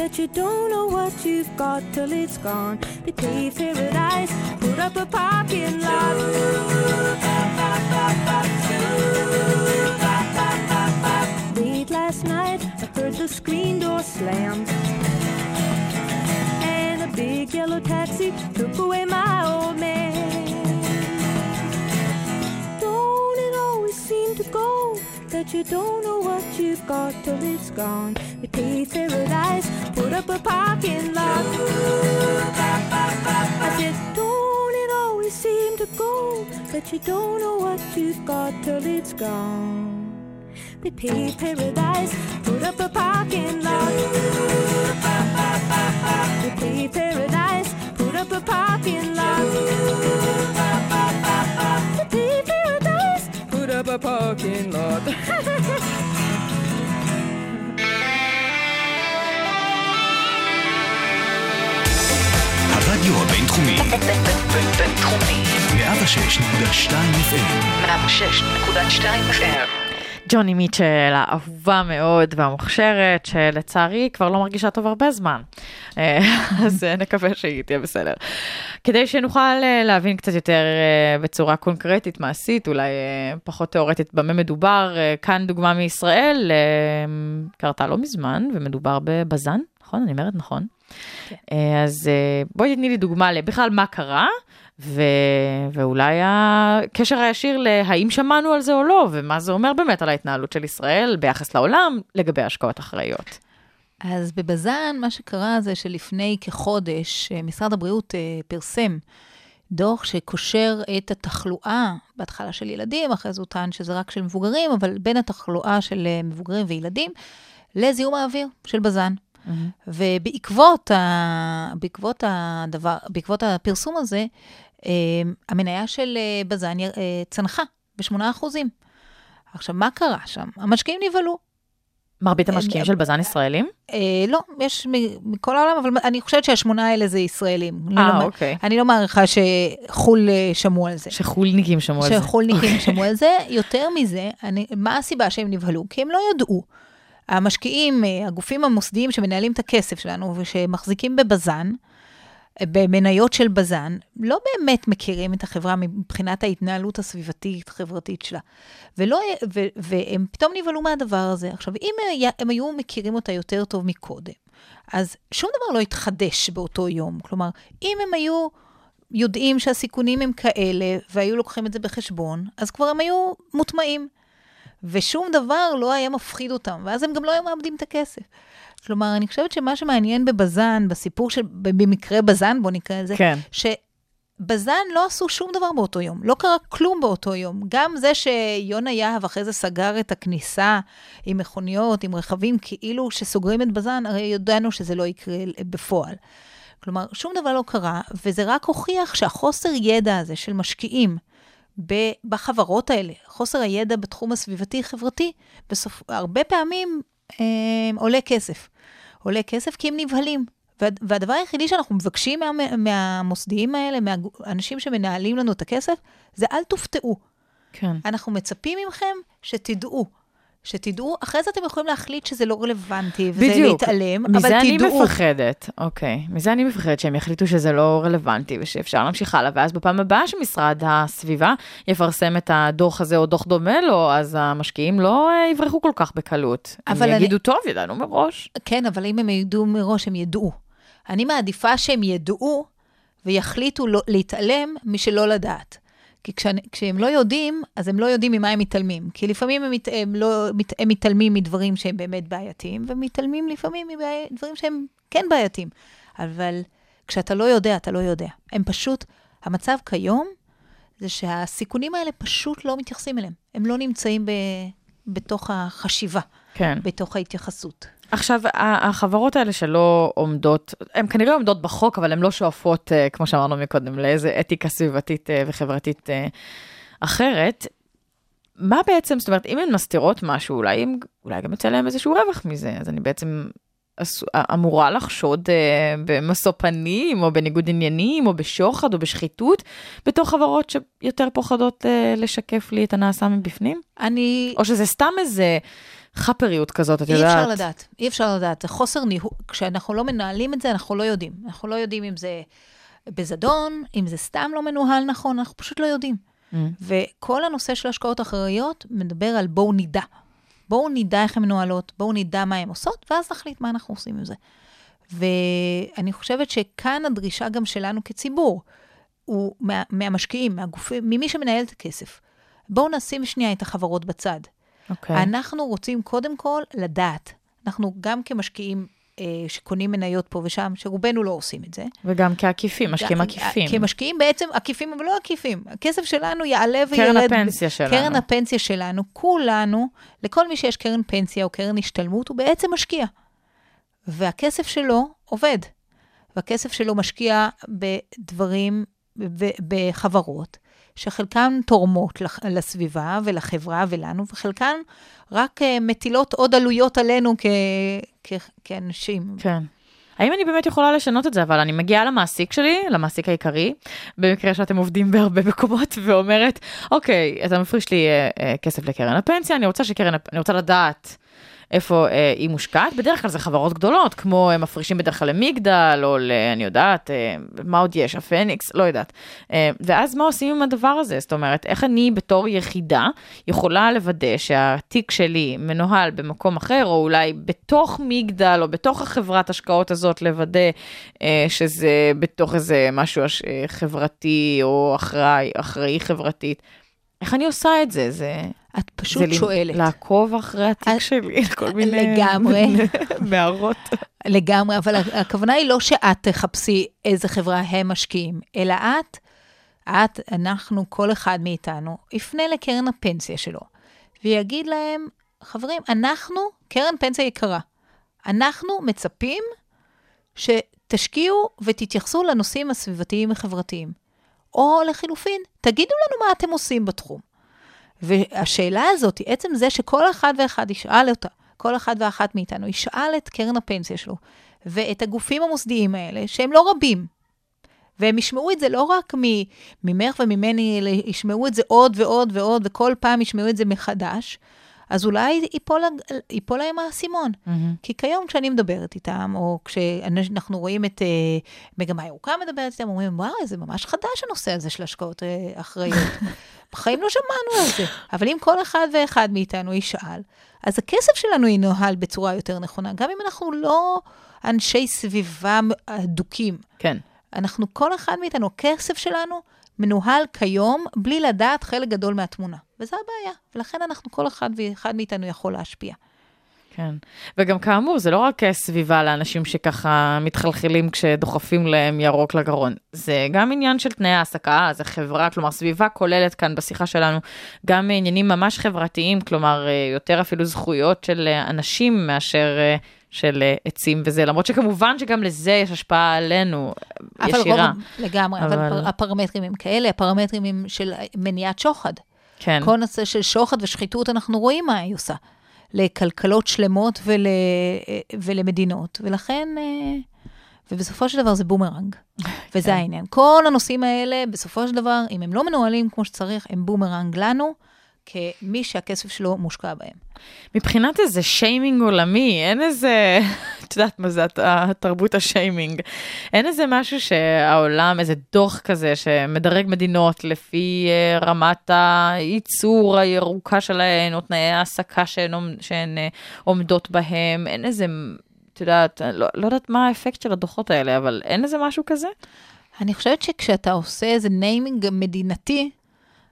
That you don't know what you've got till it's gone. They paved paradise, put up a parking lot. Late last night, I heard the screen door slam. And a big yellow taxi took away my old man. That you don't know what you've got till it's gone? We paved paradise, put up a parking lot. I said, don't it always seem to go that you don't know what you've got till it's gone? They paved paradise, put up a parking lot. They paved paradise, put up a parking lot. A parking lot. הרדיו הבינתחומי, בינתחומי. 106.2 FM, 106.2 FM. ג'וני מיטשל, האהובה מאוד והמוכשרת, שלצערי כבר לא מרגישה טוב הרבה זמן. אה, אז אה, נקווה שהיא תהיה בסדר. כדי שנוכל אה, להבין קצת יותר בצורה קונקרטית, מעשית, אולי פחות תיאורטית במה מדובר, כאן דוגמה מישראל, קרתה לא מזמן, ומדובר בבזן, נכון? אני אומרת נכון. אה, אז אה, בואי תתני לי דוגמה לבכלל מה קרה, ו... ואולי הקשר הישיר להאם שמענו על זה או לא, ומה זה אומר באמת על ההתנהלות של ישראל ביחס לעולם לגבי השקעות אחראיות. אז בבז"ן, מה שקרה זה שלפני כחודש, אה, משרד הבריאות אה, פרסם דוח שקושר את התחלואה, בהתחלה של ילדים, אחרי זה הוא טען שזה רק של מבוגרים, אבל בין התחלואה של אה, מבוגרים וילדים לזיהום האוויר של בז"ן. ובעקבות ה... בעקבות הדבר, בעקבות הפרסום הזה, המניה של אה, בז"ן אה, צנחה ב-8%. עכשיו, מה קרה שם? המשקיעים נבהלו. מרבית המשקיעים של בז"ן ישראלים? אה, לא, יש מכל העולם, אבל אני חושבת שהשמונה האלה זה ישראלים. לא אה, אוקיי. אני לא מעריכה שחו"ל אה, שמעו על זה. שחולניקים שמעו על זה. שחולניקים שמעו על זה. יותר מזה, מה הסיבה שהם נבהלו? כי הם לא ידעו. המשקיעים, אה, הגופים המוסדיים שמנהלים את הכסף שלנו ושמחזיקים בבז"ן, אה, במניות של בז"ן, לא באמת מכירים את החברה מבחינת ההתנהלות הסביבתית-חברתית שלה. ולא, ו, והם פתאום נבהלו מהדבר הזה. עכשיו, אם היה- הם היו מכירים אותה יותר טוב מקודם, אז שום דבר לא התחדש באותו יום. כלומר, אם הם היו יודעים שהסיכונים הם כאלה, והיו לוקחים את זה בחשבון, אז כבר הם היו מוטמעים. ושום דבר לא היה מפחיד אותם, ואז הם גם לא היו מאבדים את הכסף. כלומר, אני חושבת שמה שמעניין בבז"ן, בסיפור של, במקרה בז"ן, בוא נקרא לזה, כן. שבז"ן לא עשו שום דבר באותו יום, לא קרה כלום באותו יום. גם זה שיונה יהב אחרי זה סגר את הכניסה עם מכוניות, עם רכבים, כאילו שסוגרים את בז"ן, הרי ידענו שזה לא יקרה בפועל. כלומר, שום דבר לא קרה, וזה רק הוכיח שהחוסר ידע הזה של משקיעים בחברות האלה, חוסר הידע בתחום הסביבתי-חברתי, בסוף, הרבה פעמים אה, עולה כסף. עולה כסף כי הם נבהלים. וה, והדבר היחידי שאנחנו מבקשים מה, מהמוסדיים האלה, מהאנשים שמנהלים לנו את הכסף, זה אל תופתעו. כן. אנחנו מצפים מכם שתדעו שתדעו, אחרי זה אתם יכולים להחליט שזה לא רלוונטי, וזה בדיוק. להתעלם, אבל מזה אני תדעו. מפחדת, אוקיי. מזה אני מפחדת שהם יחליטו שזה לא רלוונטי ושאפשר להמשיך הלאה, ואז בפעם הבאה שמשרד הסביבה יפרסם את הדוח הזה או דוח דומה לו, אז המשקיעים לא אה, יברחו כל כך בקלות. אבל הם אני- יגידו, טוב, ידענו מראש. כן, אבל אם הם ידעו מראש, הם ידעו. אני מעדיפה שהם ידעו ויחליטו לא, להתעלם משלא לדעת. כי כשאני, כשהם לא יודעים, אז הם לא יודעים ממה הם מתעלמים. כי לפעמים הם, מת, הם, לא, מת, הם מתעלמים מדברים שהם באמת בעייתיים, ומתעלמים לפעמים מדברים שהם כן בעייתיים. אבל כשאתה לא יודע, אתה לא יודע. הם פשוט, המצב כיום זה שהסיכונים האלה פשוט לא מתייחסים אליהם. הם לא נמצאים ב, בתוך החשיבה, כן. בתוך ההתייחסות. עכשיו, החברות האלה שלא עומדות, הן כנראה עומדות בחוק, אבל הן לא שואפות, אה, כמו שאמרנו מקודם, לאיזה אתיקה סביבתית אה, וחברתית אה, אחרת. מה בעצם, זאת אומרת, אם הן מסתירות משהו, אולי, אולי גם יוצא להם איזשהו רווח מזה, אז אני בעצם אמורה לחשוד במשוא פנים, או בניגוד עניינים, או בשוחד, או בשחיתות, בתוך חברות שיותר פוחדות לשקף לי את הנעשה מבפנים? אני... או שזה סתם איזה חאפריות כזאת, את אי יודעת? אפשר לדעת, אי אפשר לדעת. זה חוסר ניהול, כשאנחנו לא מנהלים את זה, אנחנו לא יודעים. אנחנו לא יודעים אם זה בזדון, אם זה סתם לא מנוהל נכון, אנחנו פשוט לא יודעים. Mm. וכל הנושא של השקעות אחראיות מדבר על בואו נדע. בואו נדע איך הן מנוהלות, בואו נדע מה הן עושות, ואז נחליט מה אנחנו עושים עם זה. ואני חושבת שכאן הדרישה גם שלנו כציבור, הוא מה, מהמשקיעים, מהגופים, ממי שמנהל את הכסף. בואו נשים שנייה את החברות בצד. אוקיי. אנחנו רוצים קודם כל לדעת. אנחנו גם כמשקיעים אה, שקונים מניות פה ושם, שרובנו לא עושים את זה. וגם כעקיפים, משקיעים עקיפים. כמשקיעים בעצם עקיפים, אבל לא עקיפים. הכסף שלנו יעלה וירד. קרן הפנסיה שלנו. קרן הפנסיה שלנו, כולנו, לכל מי שיש קרן פנסיה או קרן השתלמות, הוא בעצם משקיע. והכסף שלו עובד. והכסף שלו משקיע בדברים, בחברות, שחלקן תורמות לסביבה ולחברה ולנו, וחלקן רק אה, מטילות עוד עלויות עלינו כ- כ- כאנשים. כן. האם אני באמת יכולה לשנות את זה? אבל אני מגיעה למעסיק שלי, למעסיק העיקרי, במקרה שאתם עובדים בהרבה מקומות, ואומרת, אוקיי, אתה מפריש לי אה, אה, כסף לקרן הפנסיה, אני רוצה שקרן, אני רוצה לדעת איפה אה, היא מושקעת. בדרך כלל זה חברות גדולות, כמו הם מפרישים בדרך כלל למגדל, או ל... אני יודעת, אה, מה עוד יש, הפניקס, לא יודעת. אה, ואז מה עושים עם הדבר הזה? זאת אומרת, איך אני בתור יחידה יכולה לוודא שהתיק שלי מנוהל במקום אחר, או אולי בתוך מגדל, או בתוך החברת השקעות הזאת, לוודא אה, שזה בתוך איזה משהו אה, חברתי, או אחראי, אחראי חברתית. איך אני עושה את זה? זה... את פשוט זה שואלת. לעקוב אחרי התיק שלי, כל מיני... לגמרי. מערות. לגמרי, אבל הכוונה היא לא שאת תחפשי איזה חברה הם משקיעים, אלא את, את, אנחנו, כל אחד מאיתנו, יפנה לקרן הפנסיה שלו, ויגיד להם, חברים, אנחנו קרן פנסיה יקרה. אנחנו מצפים שתשקיעו ותתייחסו לנושאים הסביבתיים החברתיים. או לחילופין, תגידו לנו מה אתם עושים בתחום. והשאלה הזאת, עצם זה שכל אחד ואחד ישאל אותה, כל אחד ואחת מאיתנו ישאל את קרן הפנסיה שלו ואת הגופים המוסדיים האלה, שהם לא רבים, והם ישמעו את זה לא רק ממך וממני, אלא ישמעו את זה עוד ועוד ועוד, וכל פעם ישמעו את זה מחדש, אז אולי ייפול, ייפול להם האסימון. כי כיום כשאני מדברת איתם, או כשאנחנו רואים את uh, מגמה ירוקה מדברת איתם, אומרים, וואו, זה ממש חדש הנושא הזה של השקעות uh, אחראיות. בחיים לא שמענו על זה. אבל אם כל אחד ואחד מאיתנו ישאל, אז הכסף שלנו ינוהל בצורה יותר נכונה, גם אם אנחנו לא אנשי סביבה אדוקים. כן. אנחנו, כל אחד מאיתנו, הכסף שלנו מנוהל כיום בלי לדעת חלק גדול מהתמונה. וזו הבעיה. ולכן אנחנו, כל אחד ואחד מאיתנו יכול להשפיע. כן. וגם כאמור, זה לא רק אה, סביבה לאנשים שככה מתחלחלים כשדוחפים להם ירוק לגרון. זה גם עניין של תנאי העסקה, זה חברה, כלומר, סביבה כוללת כאן בשיחה שלנו גם עניינים ממש חברתיים, כלומר, אה, יותר אפילו זכויות של אה, אנשים מאשר של עצים וזה, למרות שכמובן שגם לזה יש השפעה עלינו, אה, אבל ישירה. רוב, לגמרי, אבל- אבל הפרמטרים הם כאלה, הפרמטרים הם של מניעת שוחד. כן. כל נושא של שוחד ושחיתות, אנחנו רואים מה היא עושה. לכלכלות שלמות ול, ולמדינות, ולכן, אה, ובסופו של דבר זה בומרנג, וזה העניין. כל הנושאים האלה, בסופו של דבר, אם הם לא מנוהלים כמו שצריך, הם בומרנג לנו, כמי שהכסף שלו מושקע בהם. מבחינת איזה שיימינג עולמי, אין איזה, את יודעת מה זה הת- תרבות השיימינג, אין איזה משהו שהעולם, איזה דוח כזה שמדרג מדינות לפי אה, רמת הייצור הירוקה שלהן, או תנאי העסקה שהן, שהן אה, עומדות בהם, אין איזה, את יודעת, לא, לא יודעת מה האפקט של הדוחות האלה, אבל אין איזה משהו כזה? אני חושבת שכשאתה עושה איזה naming מדינתי,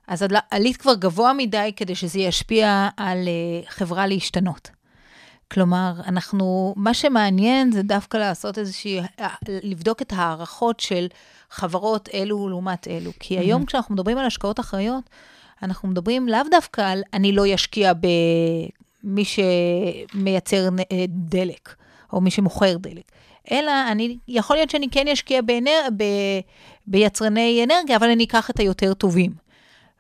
אז על- עלית כבר גבוה מדי כדי שזה ישפיע על uh, חברה להשתנות. כלומר, אנחנו, מה שמעניין זה דווקא לעשות איזושהי, אה, לבדוק את ההערכות של חברות אלו לעומת אלו. כי היום כשאנחנו מדברים על השקעות אחראיות, אנחנו מדברים לאו דווקא על אני לא אשקיע במי שמייצר אה, דלק, או מי שמוכר דלק, אלא אני, יכול להיות שאני כן אשקיע באנר, ב, ביצרני אנרגיה, אבל אני אקח את היותר טובים.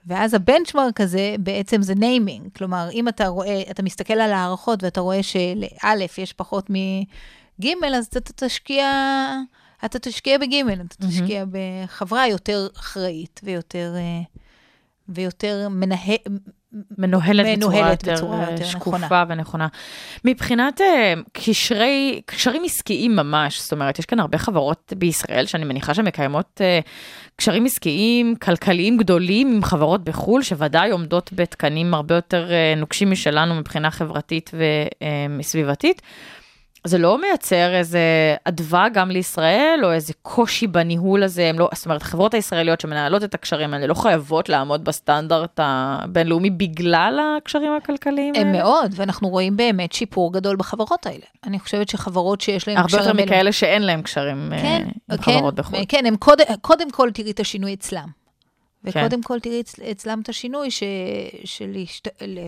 ואז ה benchmark הזה בעצם זה naming. כלומר, אם אתה רואה, אתה מסתכל על הערכות ואתה רואה שלאלף יש פחות מג', אז אתה תשקיע, אתה תשקיע בג', אתה תשקיע בחברה יותר אחראית ויותר, אה, ויותר מנהל, מנוהלת, בצורה מנוהלת יותר, בצורה אה, יותר שקופה נכונה. ונכונה. מבחינת אה, קשרי, קשרים עסקיים ממש, זאת אומרת, יש כאן הרבה חברות בישראל שאני מניחה שמקיימות אה, קשרים עסקיים, כלכליים גדולים עם חברות בחו"ל, שוודאי עומדות בתקנים הרבה יותר אה, נוקשים משלנו מבחינה חברתית וסביבתית. זה לא מייצר איזה אדווה גם לישראל, או איזה קושי בניהול הזה, הם לא, זאת אומרת, החברות הישראליות שמנהלות את הקשרים האלה לא חייבות לעמוד בסטנדרט הבינלאומי בגלל הקשרים הכלכליים הם האלה? מאוד, ואנחנו רואים באמת שיפור גדול בחברות האלה. אני חושבת שחברות שיש להן הרבה יותר קשרים מכאלה שאין להם קשרים אה, כן, עם כן, חברות בחו"ל. כן, הם קודם, קודם כל תראי את השינוי אצלם. כן. וקודם כל תראי אצל, אצלם את השינוי ש, של להשת, ל,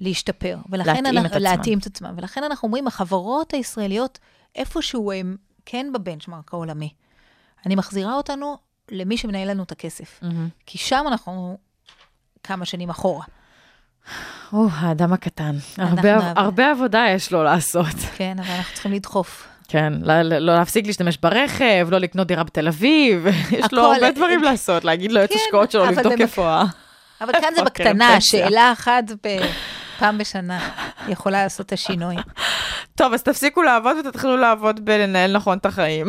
להשתפר. ולכן להתאים אנחנו, את עצמם. להתאים את עצמם. ולכן אנחנו אומרים, החברות הישראליות, איפשהו הם כן בבנצ'מרק העולמי. אני מחזירה אותנו למי שמנהל לנו את הכסף. מהמם. כי שם אנחנו כמה שנים אחורה. או, האדם הקטן. הרבה, אהבה. הרבה עבודה יש לו לעשות. כן, אבל אנחנו צריכים לדחוף. כן, לא, לא להפסיק להשתמש ברכב, לא לקנות דירה בתל אביב, יש לו הרבה דברים אה, לעשות, להגיד ליועץ כן, השקעות שלו לבדוק איפה ה... אבל כאן זה בקטנה? שאלה אחת ב- פעם בשנה יכולה לעשות את השינוי. טוב, אז תפסיקו לעבוד ותתחילו לעבוד בלנהל נכון את החיים.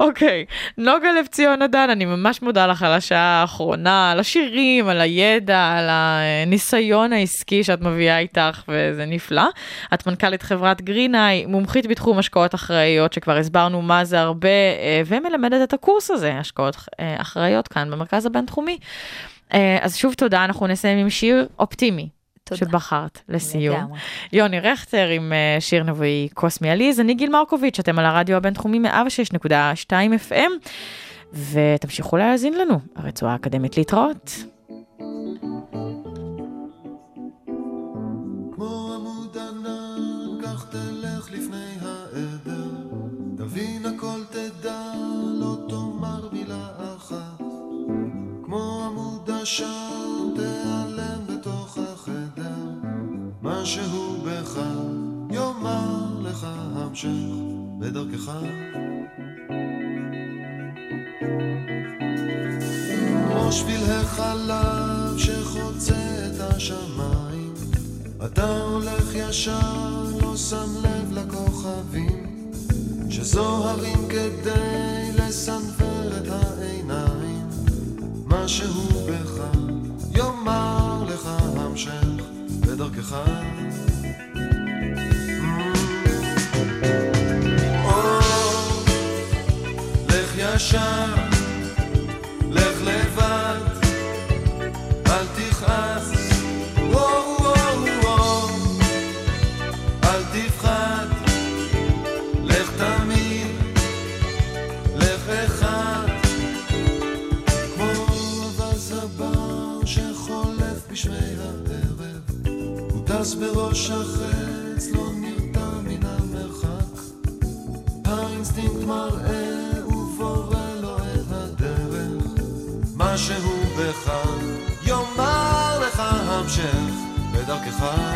אוקיי, נוגה לב ציון עדן, אני ממש מודה לך על השעה האחרונה, על השירים, על הידע, על הניסיון העסקי שאת מביאה איתך, וזה נפלא. את מנכ"לית חברת גרינאי, מומחית בתחום השקעות אחראיות, שכבר הסברנו מה זה הרבה, אה, ומלמדת את הקורס הזה, השקעות אה, אחראיות כאן במרכז הבינתחומי. אה, אז שוב תודה, אנחנו נסיים עם שיר אופטימי. תודה. שבחרת לסיום. לגמרי. יוני רכטר עם אה, שיר נבואי קוסמי עליז, אני גיל מרקוביץ', אתם על הרדיו הבינתחומי 106.2 FM, ותמשיכו להאזין לנו, הרצועה האקדמית להתראות. כמו עמוד ענן, משהו בך יאמר לך המשך בדרכך. כמו שביל החלב שחוצה את השמיים אתה הולך ישר, לא שם לב לכוכבים שזוהרים כדי לסנוור את העיניים משהו בך יאמר לך המשך בדרכך. או, לך ישר, טס בראש החץ לא נרתע מן המרחק האינסטינקט מראה ובורא לו את הדרך משהו בך יאמר לך המשך בדרכך.